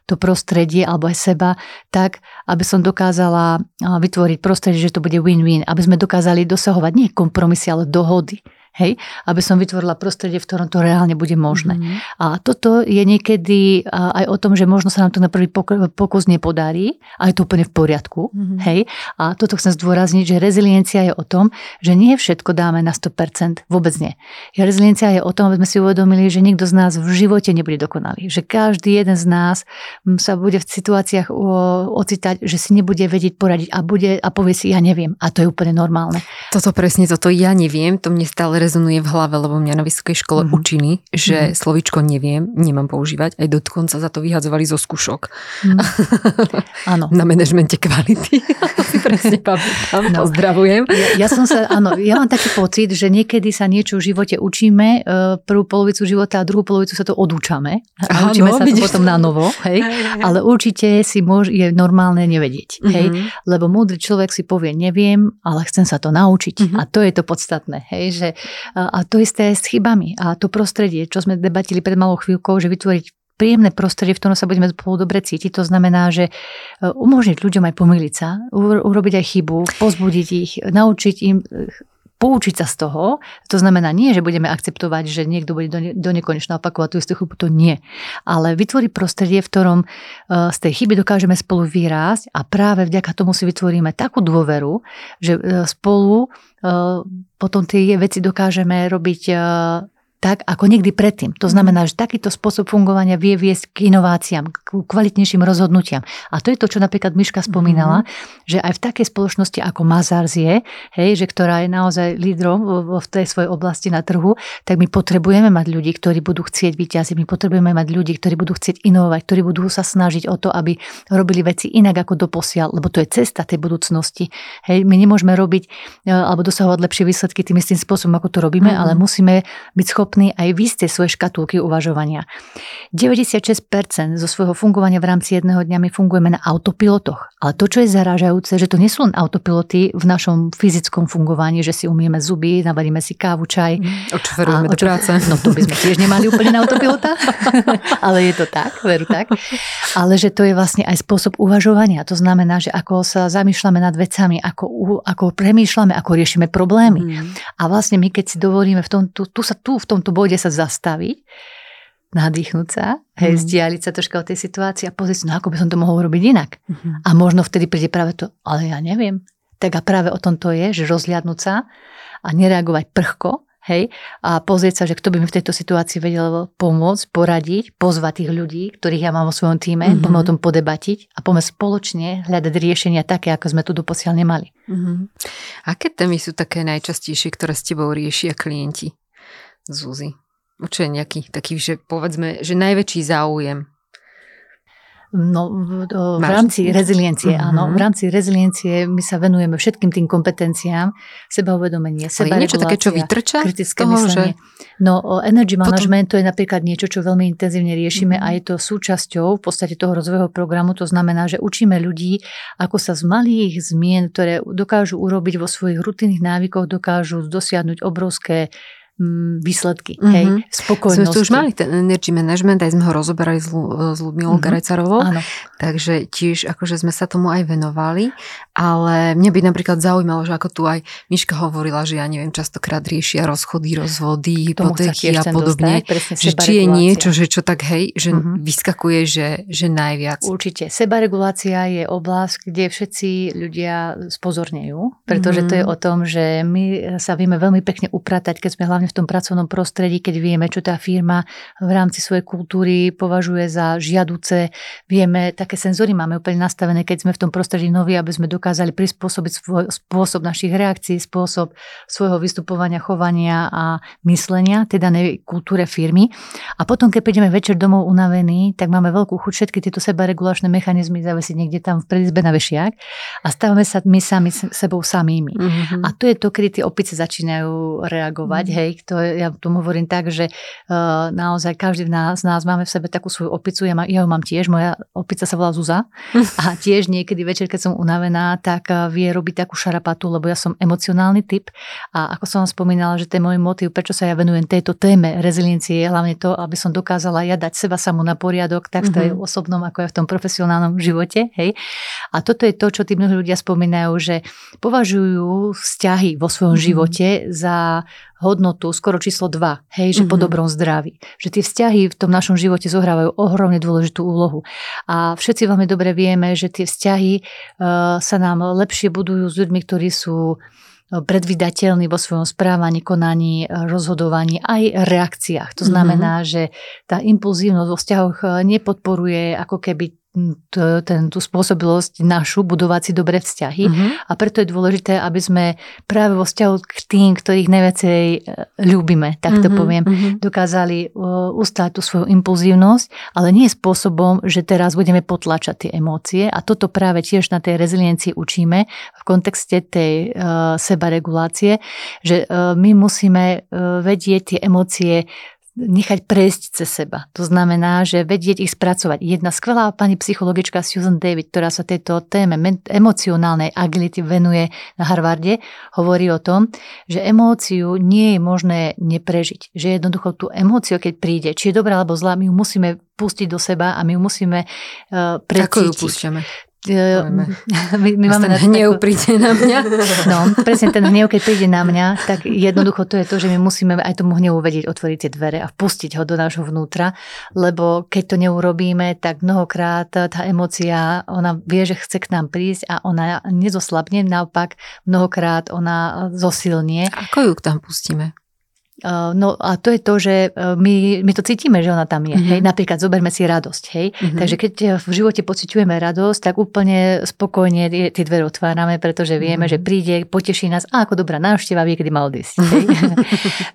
to prostredie alebo aj seba tak, aby som dokázala vytvoriť prostredie, že to bude win-win, aby sme dokázali dosahovať nie kompromisy, ale dohody. Hej? Aby som vytvorila prostredie, v ktorom to reálne bude možné. Mm-hmm. A toto je niekedy aj o tom, že možno sa nám to na prvý pokus nepodarí, ale je to úplne v poriadku. Mm-hmm. Hej? A toto chcem zdôrazniť, že reziliencia je o tom, že nie všetko dáme na 100%, vôbec nie. Reziliencia je o tom, aby sme si uvedomili, že nikto z nás v živote nebude dokonalý. Že každý jeden z nás sa bude v situáciách ocitať, že si nebude vedieť poradiť a, bude, a povie si, ja neviem. A to je úplne normálne. Toto presne, toto ja neviem, to mne stále rezonuje v hlave, lebo mňa na vysokej škole mm-hmm. učili, že mm-hmm. slovičko neviem, nemám používať. Aj dokonca za to vyhadzovali zo skúšok. Mm. Áno. na manažmente kvality. si presne pamätám, no. pozdravujem. Ja, ja som sa, áno, ja mám taký pocit, že niekedy sa niečo v živote učíme, e, prvú polovicu života a druhú polovicu sa to odúčame. A áno, učíme sa to potom na novo. Hej? Ale určite si môž, je normálne nevedieť. Mm-hmm. Hej? Lebo múdry človek si povie, neviem, ale chcem sa to naučiť. Mm-hmm. A to je to podstatné. Hej? Že a to isté s chybami. A to prostredie, čo sme debatili pred malou chvíľkou, že vytvoriť príjemné prostredie, v ktorom sa budeme spolu dobre cítiť. To znamená, že e, umožniť ľuďom aj pomýliť sa, urobiť aj chybu, pozbudiť ich, naučiť im e, poučiť sa z toho. To znamená nie, že budeme akceptovať, že niekto bude do, ne, do nekonečna opakovať tú istú chybu, to nie. Ale vytvoriť prostredie, v ktorom uh, z tej chyby dokážeme spolu vyrásť a práve vďaka tomu si vytvoríme takú dôveru, že uh, spolu potom tie veci dokážeme robiť tak ako nikdy predtým. To znamená, že takýto spôsob fungovania vie viesť k inováciám, k kvalitnejším rozhodnutiam. A to je to, čo napríklad Miška spomínala, mm-hmm. že aj v takej spoločnosti ako Mazars je, hej, že ktorá je naozaj lídrom v tej svojej oblasti na trhu, tak my potrebujeme mať ľudí, ktorí budú chcieť vyťaziť, my potrebujeme mať ľudí, ktorí budú chcieť inovovať, ktorí budú sa snažiť o to, aby robili veci inak ako doposiaľ, lebo to je cesta tej budúcnosti. Hej, my nemôžeme robiť e, alebo dosahovať lepšie výsledky tým istým spôsobom, ako to robíme, mm-hmm. ale musíme byť schopní schopní aj vy ste svoje škatulky uvažovania. 96% zo svojho fungovania v rámci jedného dňa my fungujeme na autopilotoch. Ale to, čo je zarážajúce, že to nie sú len autopiloty v našom fyzickom fungovaní, že si umieme zuby, navaríme si kávu, čaj. Mm, Očferujeme do práce. No to by sme tiež nemali úplne na autopilota, ale je to tak, veru tak. Ale že to je vlastne aj spôsob uvažovania. To znamená, že ako sa zamýšľame nad vecami, ako, ako premýšľame, ako riešime problémy. Mm. A vlastne my, keď si dovolíme v tom, tu, tu, sa, tu v tomto bode sa zastaviť, nadýchnuť sa, hej, mm. zdialiť sa troška od tej situácie a pozrieť no ako by som to mohol robiť inak. Mm. A možno vtedy príde práve to, ale ja neviem. Tak a práve o tom to je, že rozhľadnúť sa a nereagovať prchko, hej, a pozrieť sa, že kto by mi v tejto situácii vedel pomôcť, poradiť, pozvať tých ľudí, ktorých ja mám vo svojom týme, mm-hmm. poďme o tom podebatiť a poďme spoločne hľadať riešenia také, ako sme tu doposiaľ nemali. Mm-hmm. Aké témy sú také najčastejšie, ktoré s tebou riešia klienti? Zúzi. Čo je nejaký taký, že povedzme, že najväčší záujem No, v, v rámci reziliencie, uh-huh. áno. V rámci reziliencie my sa venujeme všetkým tým kompetenciám, sebauvedomenie, sebaregulácia, niečo také, čo vytrča kritické toho, myslenie. Že... No, energy management Potom... to je napríklad niečo, čo veľmi intenzívne riešime uh-huh. a je to súčasťou v podstate toho rozvojového programu. To znamená, že učíme ľudí, ako sa z malých zmien, ktoré dokážu urobiť vo svojich rutinných návykoch, dokážu dosiahnuť obrovské Mm, výsledky, mm-hmm. hej, spokojnosti. Sme tu už mali ten energy management, aj sme ho rozoberali s, s Ludmilou mm-hmm. Garecarovou, Áno. takže tiež akože sme sa tomu aj venovali, ale mňa by napríklad zaujímalo, že ako tu aj Miška hovorila, že ja neviem, častokrát riešia rozchody, rozvody, hypotéky a podobne, dostať, že či je niečo, že čo tak hej, že mm-hmm. vyskakuje, že, že najviac. Určite. Sebaregulácia je oblasť, kde všetci ľudia spozornejú, pretože mm-hmm. to je mhm. o tom, že my sa vieme veľmi pekne upratať, keď sme hlavne v tom pracovnom prostredí, keď vieme, čo tá firma v rámci svojej kultúry považuje za žiaduce. Vieme, také senzory máme úplne nastavené, keď sme v tom prostredí noví, aby sme dokázali prispôsobiť svoj spôsob našich reakcií, spôsob svojho vystupovania, chovania a myslenia, tej danej kultúre firmy. A potom, keď prídeme večer domov unavení, tak máme veľkú chuť všetky tieto sebaregulačné mechanizmy zavesiť niekde tam v predizbe na vešiak a stávame sa my sami sebou samými. Mm-hmm. A to je to, kedy tie opice začínajú reagovať, mm-hmm. hej, to, ja tomu hovorím tak, že uh, naozaj každý z nás, nás máme v sebe takú svoju opicu, ja, má, ja ju mám tiež, moja opica sa volá Zuza a tiež niekedy večer, keď som unavená, tak uh, vie robiť takú šarapatu, lebo ja som emocionálny typ a ako som vám spomínala, že ten môj motív, prečo sa ja venujem tejto téme reziliencie, je hlavne to, aby som dokázala ja dať seba samú na poriadok, tak to mm-hmm. je v osobnom, ako aj v tom profesionálnom živote. Hej? A toto je to, čo tí mnohí ľudia spomínajú, že považujú vzťahy vo svojom mm-hmm. živote za hodnotu skoro číslo 2, hej, že mm-hmm. po mhm. dobrom zdraví. Že tie vzťahy v tom našom živote zohrávajú ohromne dôležitú úlohu. A všetci veľmi dobre vieme, že tie vzťahy uh, sa nám lepšie budujú s ľuďmi, ktorí sú eh, predvydateľní vo svojom správaní, konaní, eh, rozhodovaní, aj reakciách. To znamená, mm-hmm. že tá impulzívnosť vo vzťahoch nepodporuje ako keby ten, tú spôsobilosť našu budovať si dobré vzťahy uh-huh. a preto je dôležité, aby sme práve vo vzťahu k tým, ktorých najviacej e, ľúbime, tak to uh-huh, poviem, uh-huh. dokázali uh, ustáť tú svoju impulzívnosť, ale nie spôsobom, že teraz budeme potlačať tie emócie a toto práve tiež na tej reziliencii učíme v kontexte tej uh, sebaregulácie, že uh, my musíme uh, vedieť tie emócie nechať prejsť cez seba. To znamená, že vedieť ich spracovať. Jedna skvelá pani psychologička Susan David, ktorá sa tejto téme emocionálnej agility venuje na Harvarde, hovorí o tom, že emóciu nie je možné neprežiť. Že jednoducho tú emóciu, keď príde, či je dobrá alebo zlá, my ju musíme pustiť do seba a my ju musíme uh, precítiť. Ako ju púšťame? my, my máme ten hnev takú... príde na mňa. No, presne ten hnev, keď príde na mňa, tak jednoducho to je to, že my musíme aj tomu hnevu vedieť otvoriť tie dvere a vpustiť ho do nášho vnútra, lebo keď to neurobíme, tak mnohokrát tá emocia, ona vie, že chce k nám prísť a ona nezoslabne, naopak mnohokrát ona zosilnie. Ako ju tam pustíme? No a to je to, že e, my, my to cítime, že ona tam je. Mm-hmm. Hej? Napríklad zoberme si radosť. Hej? Mm-hmm. Takže keď v živote pociťujeme radosť, tak úplne spokojne tie dvere otvárame, pretože vieme, mm-hmm. že príde, poteší nás a ako dobrá návšteva vie, kedy má odísť.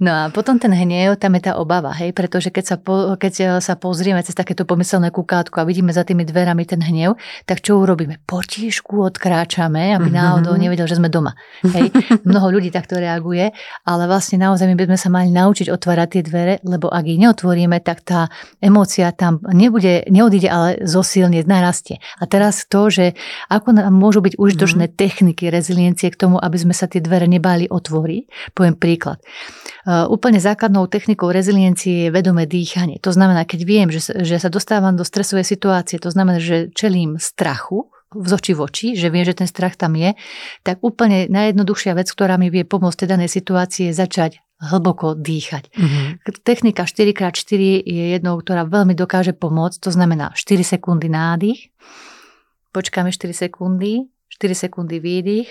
No a potom ten hnev, tam je tá obava, hej? pretože keď sa, po, keď sa pozrieme cez takéto pomyselné kukátko a vidíme za tými dverami ten hnev, tak čo urobíme? Potišku odkráčame, aby mm-hmm. náhodou nevedel, že sme doma. Hej? Mnoho ľudí takto reaguje, ale vlastne naozaj my by sme sa mali naučiť otvárať tie dvere, lebo ak ich neotvoríme, tak tá emócia tam nebude, neodíde, ale zosilne, narastie. A teraz to, že ako nám môžu byť užitočné mm. techniky reziliencie k tomu, aby sme sa tie dvere nebáli otvoriť, poviem príklad. Uh, úplne základnou technikou reziliencie je vedomé dýchanie. To znamená, keď viem, že, že sa dostávam do stresovej situácie, to znamená, že čelím strachu, z oči v oči, že viem, že ten strach tam je, tak úplne najjednoduchšia vec, ktorá mi vie pomôcť v tej danej situácii je začať hlboko dýchať. Mm-hmm. Technika 4x4 je jednou, ktorá veľmi dokáže pomôcť. To znamená 4 sekundy nádych, počkáme 4 sekundy, 4 sekundy výdych,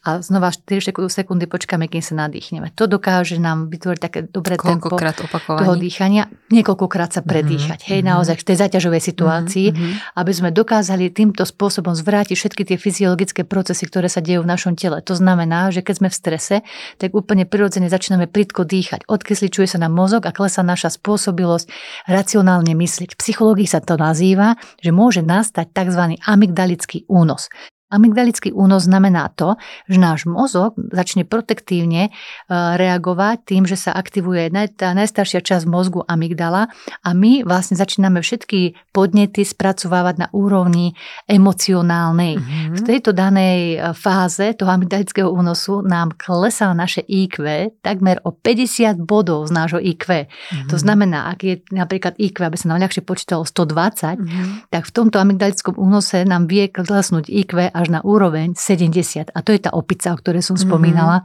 a znova 4 sekundy počkáme, kým sa nadýchneme. To dokáže nám vytvoriť také dobré tempo toho dýchania. Niekoľkokrát sa predýchať. Mm-hmm. Hej, naozaj v tej zaťažovej situácii, mm-hmm. aby sme dokázali týmto spôsobom zvrátiť všetky tie fyziologické procesy, ktoré sa dejú v našom tele. To znamená, že keď sme v strese, tak úplne prirodzene začíname plitko dýchať. Odkysličuje sa nám mozog a klesá naša spôsobilosť racionálne myslieť. V psychológii sa to nazýva, že môže nastať tzv. amygdalický únos. Amygdalický únos znamená to, že náš mozog začne protektívne e, reagovať tým, že sa aktivuje tá najstaršia časť mozgu amygdala a my vlastne začíname všetky podnety spracovávať na úrovni emocionálnej. Mm-hmm. V tejto danej e, fáze toho amygdalického únosu nám klesá naše IQ takmer o 50 bodov z nášho IQ. Mm-hmm. To znamená, ak je napríklad IQ, aby sa nám ľahšie počítalo 120, mm-hmm. tak v tomto amygdalickom únose nám vie klesnúť IQ až na úroveň 70. A to je tá opica, o ktorej som mhm. spomínala.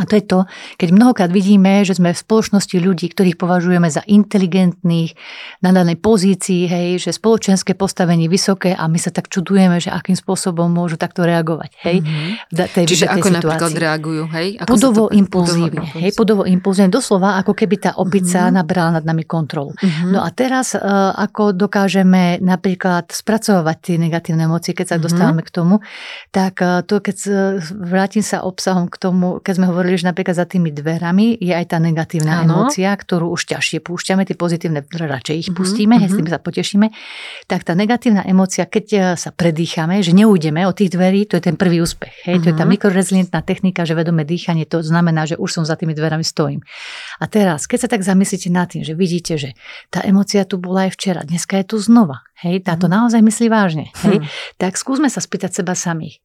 A to je to, keď mnohokrát vidíme, že sme v spoločnosti ľudí, ktorých považujeme za inteligentných, na danej pozícii, hej, že spoločenské postavenie vysoké a my sa tak čudujeme, že akým spôsobom môžu takto reagovať. Hej, mm-hmm. tej, Čiže ako situácii. napríklad reagujú? Hej? Ako pudovo to... impulzívne. Hej, pudovo impulzívne. Doslova, ako keby tá opica mm-hmm. nabrala nad nami kontrolu. Mm-hmm. No a teraz, e, ako dokážeme napríklad spracovať tie negatívne emócie, keď sa mm-hmm. dostávame k tomu, tak e, to, keď vrátim sa obsahom k tomu, keď sme hovorili hovorili, že napríklad za tými dverami je aj tá negatívna ano. emócia, ktorú už ťažšie púšťame, tie pozitívne radšej ich mhm, pustíme, mm-hmm. s tým sa potešíme. Tak tá negatívna emócia, keď e, sa predýchame, že neújdeme od tých dverí, to je ten prvý úspech. Hej? Mm-hmm. To je tá mhm. mikrorezilientná technika, že vedomé dýchanie, to znamená, že už som za tými dverami stojím. A teraz, keď sa tak zamyslíte nad tým, že vidíte, že tá emócia tu bola aj včera, dneska je tu znova. Hej, táto mm. naozaj myslí vážne. Hej, hm. tak skúsme sa spýtať seba samých.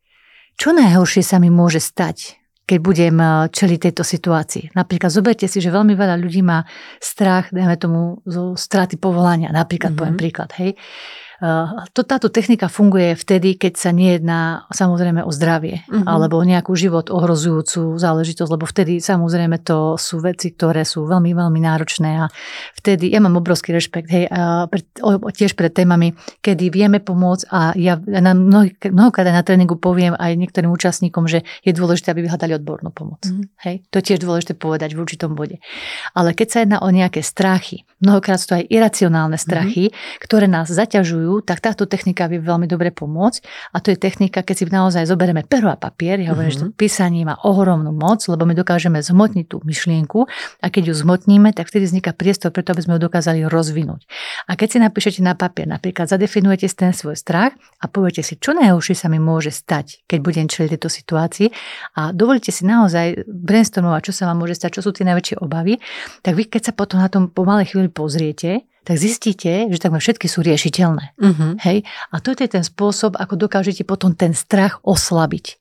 Čo najhoršie sa mi môže stať keď budem eh, čeliť tejto situácii. Napríklad zoberte si, že veľmi veľa ľudí má strach, dajme tomu, zo straty povolania. Napríklad mm-hmm. poviem príklad, hej. Eh, to, táto technika funguje vtedy, keď sa nejedná samozrejme o zdravie mm-hmm. alebo nejakú život ohrozujúcu záležitosť, lebo vtedy samozrejme to sú veci, ktoré sú veľmi, veľmi náročné a vtedy ja mám obrovský rešpekt hej, a pre, o, tiež pred témami, kedy vieme pomôcť a ja na mnoho, mnohokrát na tréningu poviem aj niektorým účastníkom, že je dôležité, aby vyhľadali odbornú pomoc. Mm-hmm. Hej, to je tiež dôležité povedať v určitom bode. Ale keď sa jedná o nejaké strachy, mnohokrát sú to aj iracionálne strachy, mm-hmm. ktoré nás zaťažujú tak táto technika vie veľmi dobre pomôcť. A to je technika, keď si naozaj zoberieme pero a papier, ja hovorím, mm-hmm. že to mhm. písanie má ohromnú moc, lebo my dokážeme zhmotniť tú myšlienku a keď ju zhmotníme, tak vtedy vzniká priestor preto, aby sme ju dokázali rozvinúť. A keď si napíšete na papier, napríklad zadefinujete ten svoj strach a poviete si, čo najhoršie sa mi môže stať, keď budem čeliť tejto situácii a dovolíte si naozaj brainstormovať, čo sa vám môže stať, čo sú tie najväčšie obavy, tak vy keď sa potom na tom pomalej chvíli pozriete, tak zistíte, že takmer všetky sú riešiteľné. Uh-huh. Hej? A to je ten spôsob, ako dokážete potom ten strach oslabiť.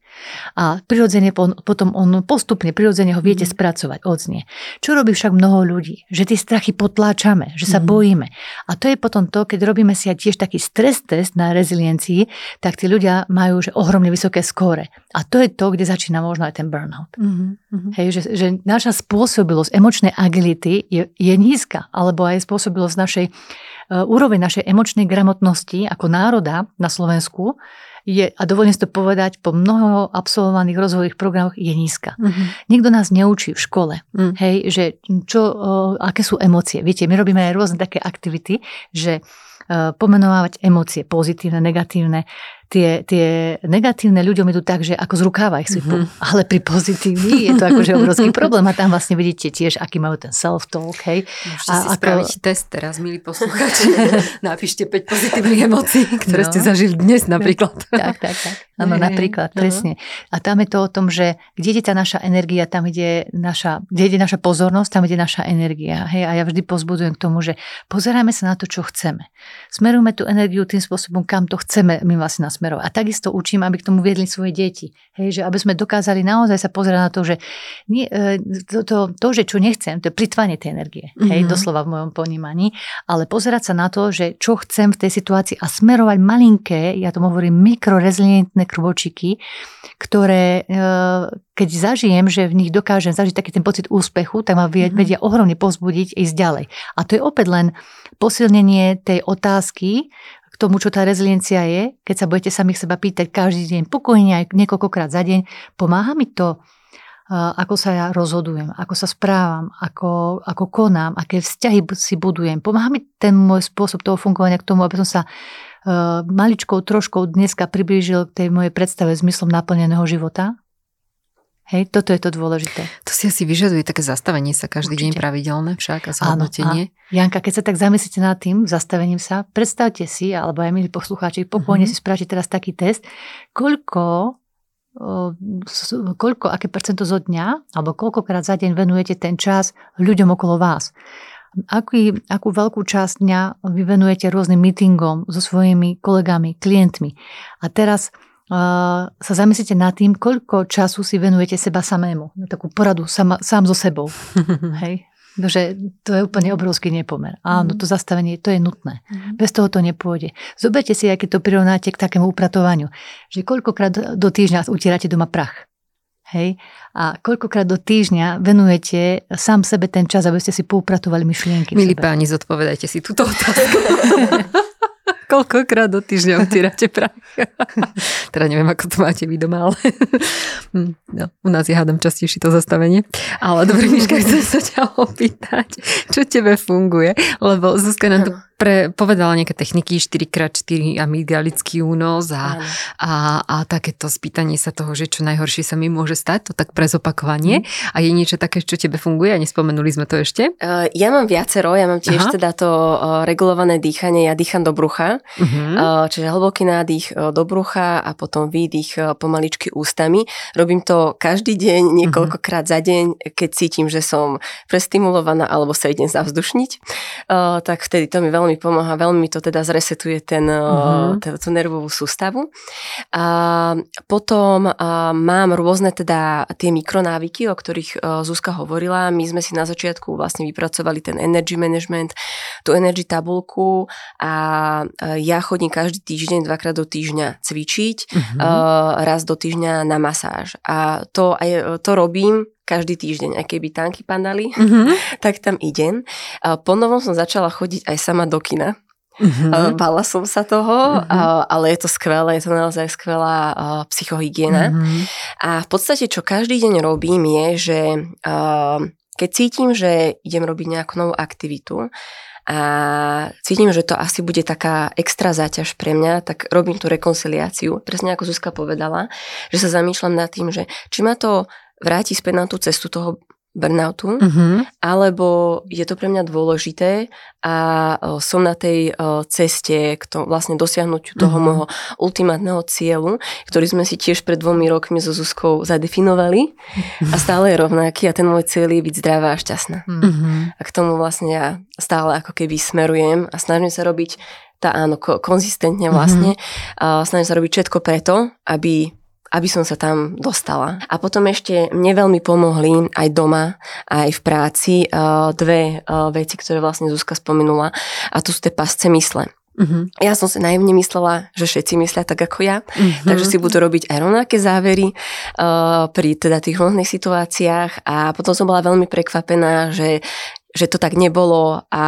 A prirodzene potom on postupne, prirodzene ho viete mm. spracovať, odznie. Čo robí však mnoho ľudí? Že tie strachy potláčame, že sa mm. bojíme. A to je potom to, keď robíme si aj tiež taký stres test na reziliencii, tak tí ľudia majú že ohromne vysoké skóre. A to je to, kde začína možno aj ten burnout. Mm-hmm. Hej, že, že naša spôsobilosť emočnej agility je, je nízka, alebo aj spôsobilosť našej, úroveň našej emočnej gramotnosti ako národa na Slovensku je, a dovolím si to povedať, po mnoho absolvovaných rozvojových programoch je nízka. Uh-huh. Nikto nás neučí v škole, uh-huh. hej, že čo, o, aké sú emócie. Viete, my robíme aj rôzne také aktivity, že pomenovať emócie, pozitívne, negatívne, tie, tie negatívne ľuďom idú tak, že ako z rukáva ich sypú. Mm-hmm. Ale pri pozitívnych je to akože obrovský problém a tam vlastne vidíte tiež, aký majú ten self-talk. Hej. Môžete a si ako... spraviť test teraz, milí posluchači. Napíšte 5 pozitívnych emócií, ktoré no. ste zažili dnes napríklad. tak, tak, tak. Áno, napríklad, no. presne. A tam je to o tom, že kde ide tá naša energia, tam ide naša, kde ide naša pozornosť, tam ide naša energia. Hej, a ja vždy pozbudujem k tomu, že pozeráme sa na to, čo chceme. Smerujme tú energiu tým spôsobom, kam to chceme my vlastne nasmerovať. A takisto učím, aby k tomu viedli svoje deti. Hej, že aby sme dokázali naozaj sa pozerať na to, že nie, e, to, to, to, že čo nechcem, to je plitvanie tej energie. Mm-hmm. Hej, mhm. doslova v mojom ponímaní. Ale pozerať sa na to, že čo chcem v tej situácii a smerovať malinké, ja tomu hovorím mikrorezilientné krvočiky, ktoré e, keď zažijem, že v nich dokážem zažiť taký ten pocit úspechu, tak ma mhm. vedia ohromne pozbudiť ísť ďalej. A to je opäť len posilnenie tej otázky, tomu, čo tá reziliencia je, keď sa budete samých seba pýtať každý deň, pokojne aj niekoľkokrát za deň, pomáha mi to, ako sa ja rozhodujem, ako sa správam, ako, ako konám, aké vzťahy si budujem. Pomáha mi ten môj spôsob toho fungovania k tomu, aby som sa uh, maličkou troškou dneska priblížil k tej mojej predstave zmyslom naplneného života. Hej, toto je to dôležité. To si asi vyžaduje také zastavenie sa každý Určite. deň pravidelné však a zhodnotenie. Áno, a Janka, keď sa tak zamyslíte nad tým zastavením sa, predstavte si, alebo aj milí poslucháči, pokojne mm-hmm. si spravte teraz taký test, koľko koľko, aké percento zo dňa, alebo koľkokrát za deň venujete ten čas ľuďom okolo vás. Aký, akú veľkú časť dňa vy venujete rôznym meetingom so svojimi kolegami, klientmi. A teraz sa zamyslite nad tým, koľko času si venujete seba samému. Na takú poradu sama, sám so sebou. Hej? že to je úplne obrovský nepomer. Áno, mhm. to zastavenie, to je nutné. Mm. Bez toho to nepôjde. Zoberte si, aké to prirovnáte k takému upratovaniu. Že koľkokrát do týždňa utierate doma prach. Hej? A koľkokrát do týždňa venujete sám sebe ten čas, aby ste si poupratovali myšlienky. Milí páni, zodpovedajte si túto otázku. Koľkokrát do týždňa utírate prach? teda neviem, ako to máte vy doma, ale hm, no, u nás je hádam častejšie to zastavenie. Ale dobrý, Miška, chcem sa ťa opýtať, čo tebe funguje, lebo Zuzka nám to pre, povedala nejaké techniky 4x4 amygdalický únos a, a, a takéto spýtanie sa toho, že čo najhoršie sa mi môže stať, to tak pre zopakovanie. Mm. A je niečo také, čo tebe funguje a nespomenuli sme to ešte? Uh, ja mám viacero, ja mám tiež Aha. teda to uh, regulované dýchanie, ja dýcham do brucha, uh-huh. uh, čiže hlboký nádych uh, do brucha a potom výdych uh, pomaličky ústami. Robím to každý deň, niekoľkokrát uh-huh. za deň, keď cítim, že som prestimulovaná alebo sa idem zavzdušniť, uh, tak vtedy to mi veľmi veľmi pomáha, veľmi to teda zresetuje ten, uh-huh. tú nervovú sústavu. A potom a mám rôzne teda tie mikronávyky, o ktorých Zuzka hovorila. My sme si na začiatku vlastne vypracovali ten energy management, tú energy tabulku a ja chodím každý týždeň, dvakrát do týždňa cvičiť, uh-huh. raz do týždňa na masáž. A to, aj, to robím každý týždeň, aj keby tanky padali, mm-hmm. tak tam idem. Po novom som začala chodiť aj sama do kina. Mm-hmm. Bala som sa toho, mm-hmm. ale je to skvelé, je to naozaj skvelá psychohygiena. Mm-hmm. A v podstate, čo každý deň robím, je, že keď cítim, že idem robiť nejakú novú aktivitu, a cítim, že to asi bude taká extra záťaž pre mňa, tak robím tú rekonciliáciu. Presne ako Zuzka povedala, že sa zamýšľam nad tým, že či ma to vráti späť na tú cestu toho burnoutu, mm-hmm. alebo je to pre mňa dôležité a som na tej ceste k to, vlastne dosiahnutiu toho mm-hmm. môjho ultimátneho cieľu, ktorý sme si tiež pred dvomi rokmi so Zuzkou zadefinovali a stále je rovnaký a ten môj cieľ je byť zdravá a šťastná. Mm-hmm. A k tomu vlastne ja stále ako keby smerujem a snažím sa robiť tá áno, konzistentne vlastne, mm-hmm. a snažím sa robiť všetko preto, aby aby som sa tam dostala. A potom ešte mne veľmi pomohli aj doma, aj v práci uh, dve uh, veci, ktoré vlastne Zuzka spomenula a to sú tie pasce mysle. Uh-huh. Ja som si naivne myslela, že všetci myslia tak ako ja, uh-huh. takže si budú robiť aj rovnaké závery uh, pri teda tých rôznych situáciách a potom som bola veľmi prekvapená, že že to tak nebolo a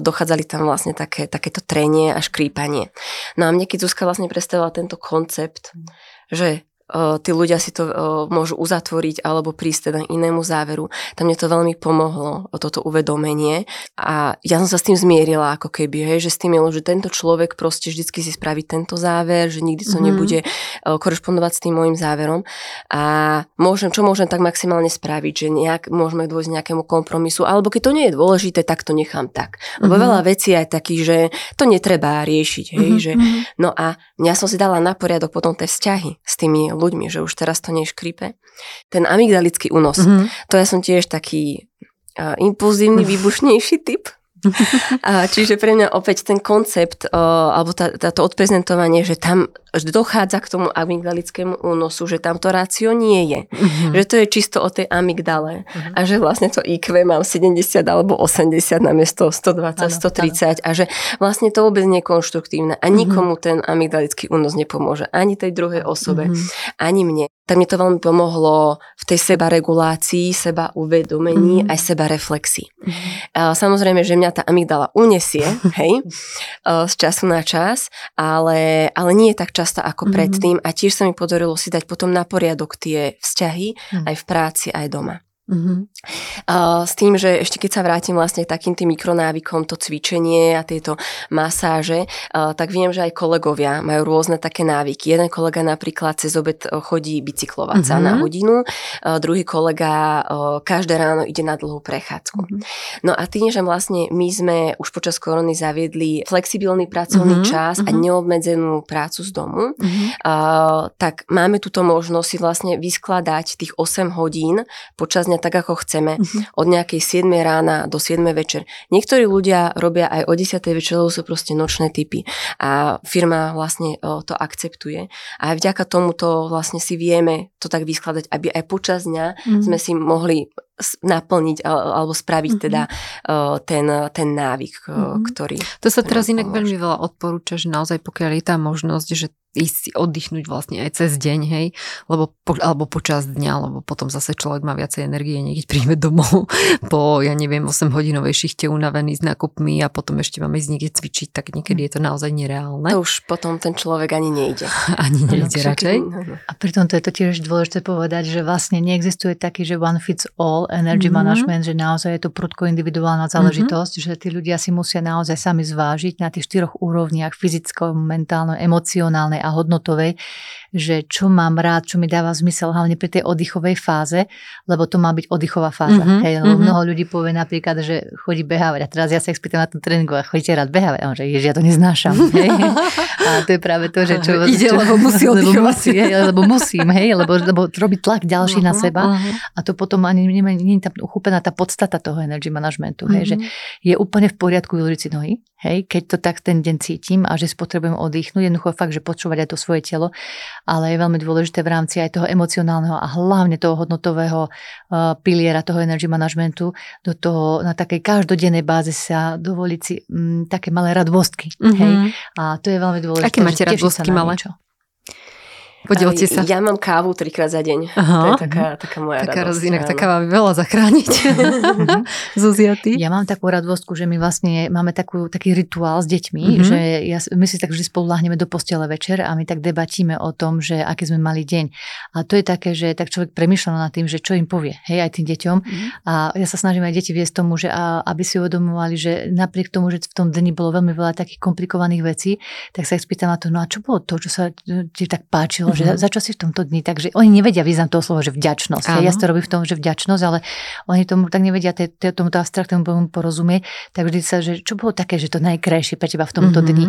dochádzali tam vlastne také, takéto trenie a škrípanie. No a mne keď Zuzka vlastne predstavila tento koncept, že tí ľudia si to môžu uzatvoriť alebo prísť teda inému záveru. Tam mne to veľmi pomohlo, toto uvedomenie a ja som sa s tým zmierila ako keby, hej, že s tým je, že tento človek proste vždycky si spraví tento záver, že nikdy to mm-hmm. nebude korešpondovať s tým môjim záverom a môžem, čo môžem tak maximálne spraviť, že nejak, môžeme dôjsť nejakému kompromisu, alebo keď to nie je dôležité, tak to nechám tak. Lebo mm-hmm. veľa vecí je takých, že to netreba riešiť, hej, mm-hmm. že no a ja som si dala na poriadok potom tie vzťahy s tými ľuďmi, že už teraz to neškripe. Ten amygdalický únos, mm-hmm. to ja som tiež taký uh, impulzívny, výbušnejší typ, a čiže pre mňa opäť ten koncept, alebo tá, táto odprezentovanie, že tam dochádza k tomu amygdalickému únosu, že tam to rácio nie je. Uh-huh. Že to je čisto o tej amygdale. Uh-huh. A že vlastne to IQ mám 70 alebo 80 namiesto 120, ano, 130 ano. a že vlastne to vôbec nie je konštruktívne a nikomu uh-huh. ten amygdalický únos nepomôže. Ani tej druhej osobe, uh-huh. ani mne. Tak mi to veľmi pomohlo v tej seba regulácii, seba uvedomení, mm-hmm. aj seba reflexii. Mm-hmm. Samozrejme, že mňa tá amygdala unesie, hej, z času na čas, ale, ale nie je tak často ako mm-hmm. predtým a tiež sa mi podarilo si dať potom na poriadok tie vzťahy mm-hmm. aj v práci, aj doma. Mm-hmm. Uh, s tým, že ešte keď sa vrátim vlastne k takým tým mikronávykom, to cvičenie a tieto masáže, uh, tak viem, že aj kolegovia majú rôzne také návyky. Jeden kolega napríklad cez obed chodí bicyklovať mm-hmm. na hodinu, uh, druhý kolega uh, každé ráno ide na dlhú prechádzku. Mm-hmm. No a tým, že vlastne my sme už počas korony zaviedli flexibilný pracovný čas a neobmedzenú prácu z domu, tak máme túto možnosť si vlastne vyskladať tých 8 hodín počas dňa tak, ako chceme, uh-huh. od nejakej 7 rána do 7 večer. Niektorí ľudia robia aj o 10 večer, lebo sú proste nočné typy a firma vlastne to akceptuje. A aj vďaka tomuto vlastne si vieme to tak vyskladať, aby aj počas dňa uh-huh. sme si mohli naplniť alebo spraviť mm-hmm. teda ten, ten návyk, mm-hmm. ktorý... To sa teraz inak veľmi veľa odporúča, že naozaj pokiaľ je tá možnosť, že ísť si oddychnúť vlastne aj cez deň, hej, lebo po, alebo počas dňa, lebo potom zase človek má viacej energie, niekedy príjme domov po, ja neviem, 8 hodinovej šichte unavený s nákupmi a potom ešte máme ísť niekde cvičiť, tak niekedy je to naozaj nereálne. To už potom ten človek ani nejde. ani nejde no, radšej. A pritom to je to tiež dôležité povedať, že vlastne neexistuje taký, že one fits all energy mm-hmm. management, že naozaj je to prudko individuálna záležitosť, mm-hmm. že tí ľudia si musia naozaj sami zvážiť na tých štyroch úrovniach fyzickom, mentálnej, emocionálnej a hodnotovej, že čo mám rád, čo mi dáva zmysel hlavne pri tej oddychovej fáze, lebo to má byť oddychová fáza. Mm-hmm, hej, mm-hmm. mnoho ľudí povie napríklad, že chodí behávať a teraz ja sa ich spýtam na tom tréningu a chodíte rád behávať. A on že ježi, ja to neznášam. Hej. A to je práve to, že čo... Ide, čo, lebo musí lebo, musí, hej, lebo musím, hej, lebo, lebo robí tlak ďalší uh-huh, na seba uh-huh. a to potom ani nie, nie je tam uchopená tá podstata toho energy managementu, hej, uh-huh. že je úplne v poriadku vyložiť si nohy, hej, keď to tak ten deň cítim a že si potrebujem oddychnúť, jednoducho fakt, že počúvať aj to svoje telo, ale je veľmi dôležité v rámci aj toho emocionálneho a hlavne toho hodnotového uh, piliera toho energy managementu do toho na takej každodennej báze sa dovoliť si um, také malé radostky. Mm-hmm. Hej? A to je veľmi dôležité. Aké máte radostky malé? Niečo. Podielte sa. Ja mám kávu trikrát za deň. Aha. To je taká, taká moja taká radosť. Inak taká má veľa zachrániť. Zuziaty. Ja mám takú radostku, že my vlastne máme takú, taký rituál s deťmi, mm-hmm. že ja, my si tak vždy spolu láhneme do postele večer a my tak debatíme o tom, že aký sme mali deň. A to je také, že tak človek premýšľa nad tým, že čo im povie, hej, aj tým deťom. Mm-hmm. A ja sa snažím aj deti viesť tomu, že a, aby si uvedomovali, že napriek tomu, že v tom dni bolo veľmi veľa takých komplikovaných vecí, tak sa ich spýtam na to, no a čo bolo to, čo sa ti tak páčilo, mm-hmm. že za čo si v tomto dni. Takže oni nevedia význam toho slova, že vďačnosť. Ja to robím v tom, že vďačnosť, ale oni tomu tak nevedia tomuto abstraktnému porozumieť. Tak vždy sa, že čo bolo také, že to najkrajšie pre teba v tomto mm-hmm. dni.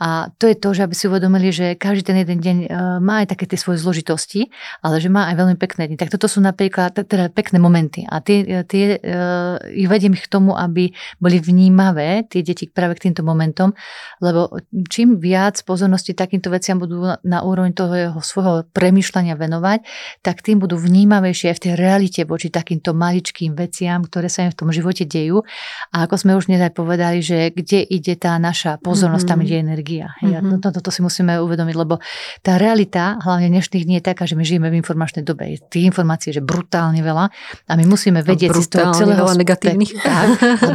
A to je to, že aby si uvedomili, že každý ten jeden deň e, má aj také tie svoje zložitosti, ale že má aj veľmi pekné dni. Tak toto sú napríklad teda pekné momenty. A tie, e, tie, uh, ich vediem k tomu, aby boli vnímavé tie deti práve k týmto momentom, lebo čím viac pozornosti takýmto veciam budú na úrovni toho jeho svojho premyšľania venovať, tak tým budú vnímavejšie aj v tej realite voči takýmto maličkým veciam, ktoré sa im v tom živote dejú. A ako sme už dnes aj povedali, že kde ide tá naša pozornosť, mm-hmm. tam ide energia. Hej, mm-hmm. toto, toto si musíme uvedomiť, lebo tá realita, hlavne dnešných dní je taká, že my žijeme v informačnej dobe. Je tých informácií, že brutálne veľa a my musíme vedieť si z toho celého negatívnych. Tak,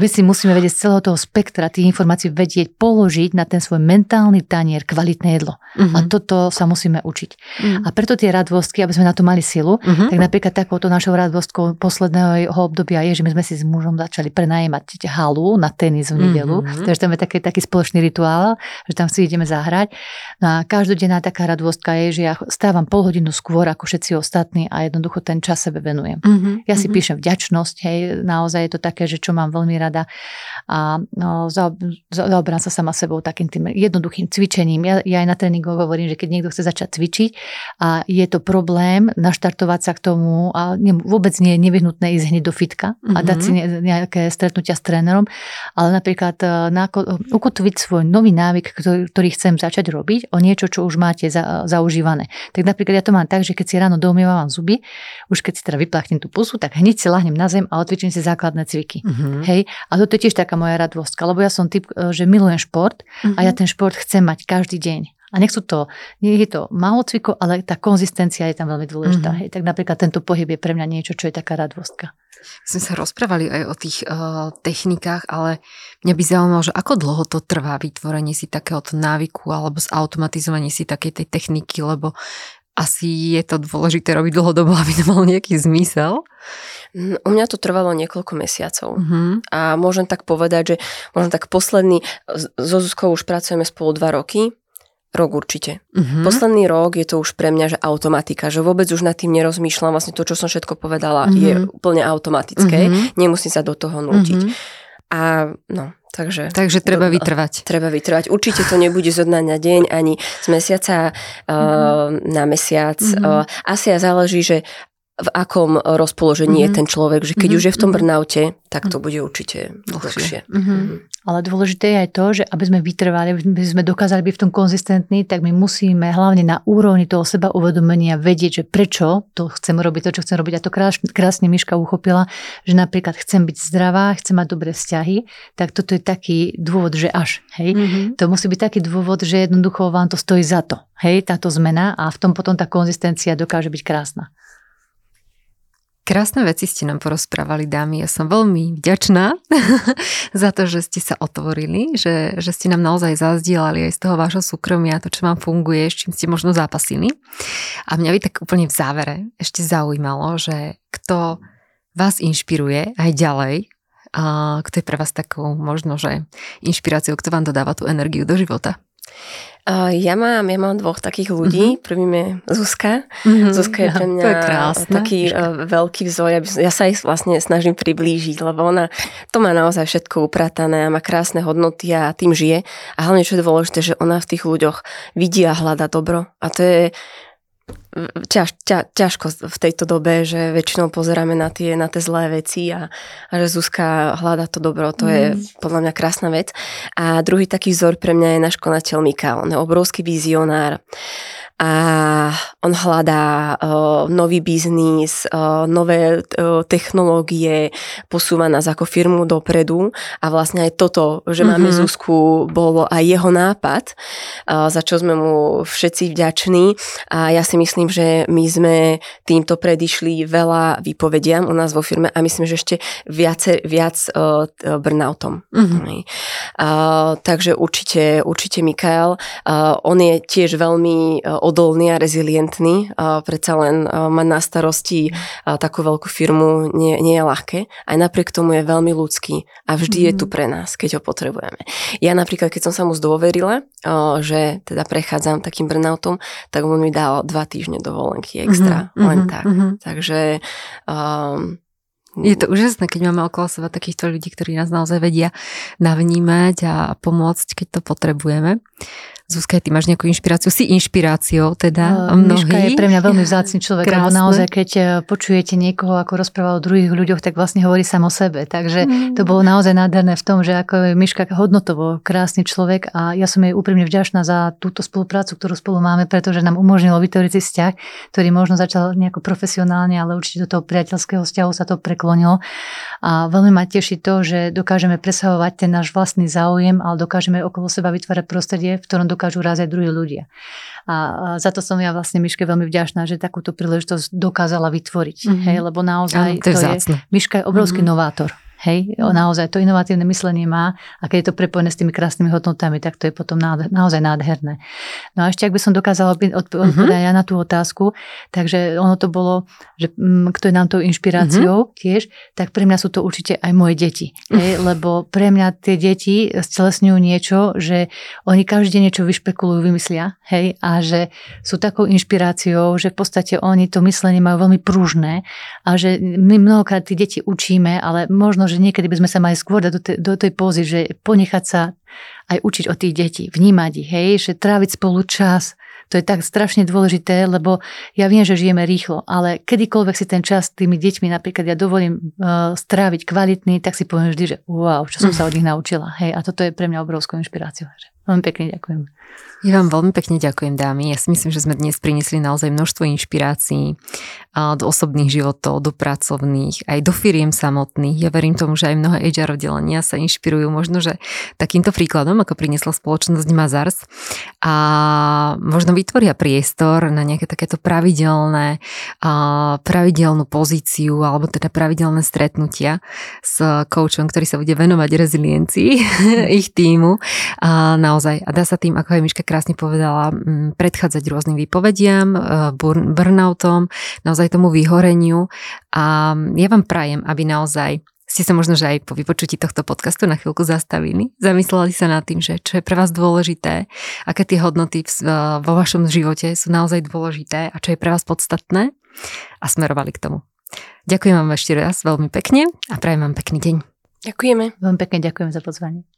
my si musíme vedieť z celého toho spektra tých informácií vedieť položiť na ten svoj mentálny tanier kvalitné jedlo. Mm-hmm. A toto sa musíme učiť. Mm-hmm. A preto tie radvostky, aby sme na to mali silu, mm-hmm. tak napríklad takouto našou radvostkou posledného obdobia je, že my sme si s mužom začali prenajímať halu na tenis v nedelu. Mm-hmm. Takže tam je taký, taký spoločný rituál, že tam si ideme zahrať. No a každodenná taká radvostka je, že ja stávam pol hodinu skôr ako všetci ostatní a jednoducho ten čas sebe venujem. Mm-hmm. Ja si mm-hmm. píšem vďačnosť, hej, naozaj je to také, že čo mám veľmi rada a no, zaoberám sa sama sebou takým tým jednoduchým cvičením. Ja, ja aj na tréningu hovorím, že keď niekto chce začať cvičiť a je to problém naštartovať sa k tomu a ne, vôbec nie je nevyhnutné ísť hneď do fitka mm-hmm. a dať si mhm. nejaké stretnutia s trénerom, ale napríklad e, náko, ukotviť svoj nový návyk, ktorý, ktorý chcem začať robiť o niečo, čo už máte za, zaužívané. Tak napríklad ja to mám tak, že keď si ráno domývam zuby, už keď si teda vypláchnem tú pusu, tak hneď si lahnem na zem a odvičím si základné cviky. Mm-hmm. Hej? A to je tiež taká moja radostka, lebo ja som typ, e, že milujem šport mm-hmm. a ja mhm. ten šport chcem mať každý deň A nech sú to, nie je to málo cvikov, ale tá konzistencia je tam veľmi dôležitá. Mm-hmm. Hej. Tak napríklad tento pohyb je pre mňa niečo, čo je taká radostka. Sme sa rozprávali aj o tých uh, technikách, ale mňa by zaujímalo, že ako dlho to trvá vytvorenie si takéhoto návyku alebo zautomatizovanie si takej tej techniky, lebo asi je to dôležité robiť dlhodobo, aby to mal nejaký zmysel. Mm, u mňa to trvalo niekoľko mesiacov. Uh-huh. A môžem tak povedať, že možno tak posledný, so Zuzkou už pracujeme spolu dva roky, Rok určite. Uh-huh. Posledný rok je to už pre mňa, že automatika, že vôbec už nad tým nerozmýšľam, vlastne to, čo som všetko povedala, uh-huh. je úplne automatické, uh-huh. nemusím sa do toho nútiť. Uh-huh. A no, takže... Takže treba vytrvať. Treba vytrvať. Určite to nebude zo dňa na deň, ani z mesiaca uh, na mesiac. Uh-huh. Uh, asi aj záleží, že v akom rozpoložení mm-hmm. je ten človek, že keď mm-hmm. už je v tom brnaute, tak to bude určite dlhšie. Mm-hmm. Ale dôležité je aj to, že aby sme vytrvali, aby sme dokázali byť v tom konzistentní, tak my musíme hlavne na úrovni toho seba uvedomenia vedieť, že prečo to chcem robiť, to, čo chcem robiť. A to krásne, krásne Miška uchopila, že napríklad chcem byť zdravá, chcem mať dobré vzťahy, tak toto je taký dôvod, že až. Hej? Mm-hmm. To musí byť taký dôvod, že jednoducho vám to stojí za to. Hej, táto zmena a v tom potom tá konzistencia dokáže byť krásna. Krásne veci ste nám porozprávali, dámy. Ja som veľmi vďačná za to, že ste sa otvorili, že, že ste nám naozaj zazdielali aj z toho vášho súkromia, to, čo vám funguje, s čím ste možno zápasili. A mňa by tak úplne v závere ešte zaujímalo, že kto vás inšpiruje aj ďalej, a kto je pre vás takou možno, že inšpiráciou, kto vám dodáva tú energiu do života? Ja mám, ja mám dvoch takých ľudí. Mm-hmm. Prvým je Zuzka. Mm-hmm. Zuzka je pre mňa je krásne, taký uh, veľký vzor. Ja, ja sa ich vlastne snažím priblížiť, lebo ona to má naozaj všetko upratané a má krásne hodnoty a tým žije. A hlavne, čo je dôležité, že ona v tých ľuďoch vidí a hľada dobro. A to je ťaž, ťa, ťažko v tejto dobe, že väčšinou pozeráme na tie, na tie zlé veci a, a že Zuzka hľada to dobro, to mm. je podľa mňa krásna vec. A druhý taký vzor pre mňa je náš konateľ Mika, on je obrovský vizionár a on hľadá uh, nový biznis, uh, nové uh, technológie, posúva nás ako firmu dopredu a vlastne aj toto, že mm-hmm. máme Zuzku, bolo aj jeho nápad, uh, za čo sme mu všetci vďační a ja si myslím, že my sme týmto predišli veľa vypovediam u nás vo firme a myslím, že ešte viac, viac uh, burnoutom. Mm-hmm. Uh, takže určite, určite Mikael, uh, on je tiež veľmi uh, odolný a rezilientný. Predsa len mať na starosti takú veľkú firmu nie, nie je ľahké. Aj napriek tomu je veľmi ľudský a vždy mm. je tu mhm. pre nás, keď ho potrebujeme. Ja napríklad, keď som sa mu zdôverila, že teda prechádzam takým burnoutom, tak on mi dal dva týždne dovolenky extra, mm-hmm, len tak. Mm-hmm. Takže um, je to úžasné, keď máme okolo seba takýchto ľudí, ktorí nás naozaj vedia navnímať a pomôcť, keď to potrebujeme. Zuzka, ty máš nejakú inšpiráciu? Si inšpiráciou teda uh, mnohých. Miška je pre mňa veľmi vzácný človek, Krásne. lebo naozaj, keď e, počujete niekoho, ako rozprával o druhých ľuďoch, tak vlastne hovorí sám o sebe. Takže mm. to bolo naozaj nádherné v tom, že ako je Miška hodnotovo krásny človek a ja som jej úprimne vďačná za túto spoluprácu, ktorú spolu máme, pretože nám umožnilo vytvoriť si vzťah, ktorý možno začal nejako profesionálne, ale určite do toho priateľského vzťahu sa to preklonilo. A veľmi ma teší to, že dokážeme presahovať ten náš vlastný záujem, ale dokážeme okolo seba vytvárať prostredie, v ktorom dokážu rázať druhí ľudia. A za to som ja vlastne Miške veľmi vďačná, že takúto príležitosť dokázala vytvoriť. Mm-hmm. Hej, lebo naozaj to, je, to je Miška je obrovský mm-hmm. novátor. Hej, mm. naozaj to inovatívne myslenie má a keď je to prepojené s tými krásnymi hodnotami, tak to je potom naozaj nádherné. No a ešte ak by som dokázala mhm. odpovedať mm-hmm. ja na tú otázku, takže ono to bolo, že mm, kto je nám tou inšpiráciou mm-hmm. tiež, tak pre mňa sú to určite aj moje deti. Hej, lebo pre mňa tie deti stelesňujú niečo, že oni každý deň niečo vyšpekulujú, vymyslia, hej, a že sú takou inšpiráciou, že v podstate oni to myslenie majú veľmi pružné a že my mnohokrát tie deti učíme, ale možno že niekedy by sme sa mali skôr dať do, te, do tej pózy, že ponechať sa aj učiť od tých detí, vnímať ich, hej, že tráviť spolu čas, to je tak strašne dôležité, lebo ja viem, že žijeme rýchlo, ale kedykoľvek si ten čas s tými deťmi, napríklad ja dovolím uh, stráviť kvalitný, tak si poviem vždy, že wow, čo som sa od nich naučila. Hej, a toto je pre mňa obrovskou inšpiráciou. Veľmi pekne ďakujem. Ja vám veľmi pekne ďakujem, dámy. Ja si myslím, že sme dnes priniesli naozaj množstvo inšpirácií do osobných životov, do pracovných, aj do firiem samotných. Ja verím tomu, že aj mnohé HR oddelenia sa inšpirujú možno, že takýmto príkladom, ako priniesla spoločnosť Mazars a možno vytvoria priestor na nejaké takéto pravidelné, pravidelnú pozíciu alebo teda pravidelné stretnutia s koučom, ktorý sa bude venovať reziliencii ich týmu. A naozaj, a dá sa tým, ako aj Miška krásne povedala, predchádzať rôznym výpovediam, e, burnoutom, naozaj tomu vyhoreniu. A ja vám prajem, aby naozaj ste sa možno, že aj po vypočutí tohto podcastu na chvíľku zastavili, zamysleli sa nad tým, že čo je pre vás dôležité, aké tie hodnoty vo vašom živote sú naozaj dôležité a čo je pre vás podstatné a smerovali k tomu. Ďakujem vám ešte raz veľmi pekne a prajem vám pekný deň. Ďakujeme. Veľmi pekne ďakujem za pozvanie.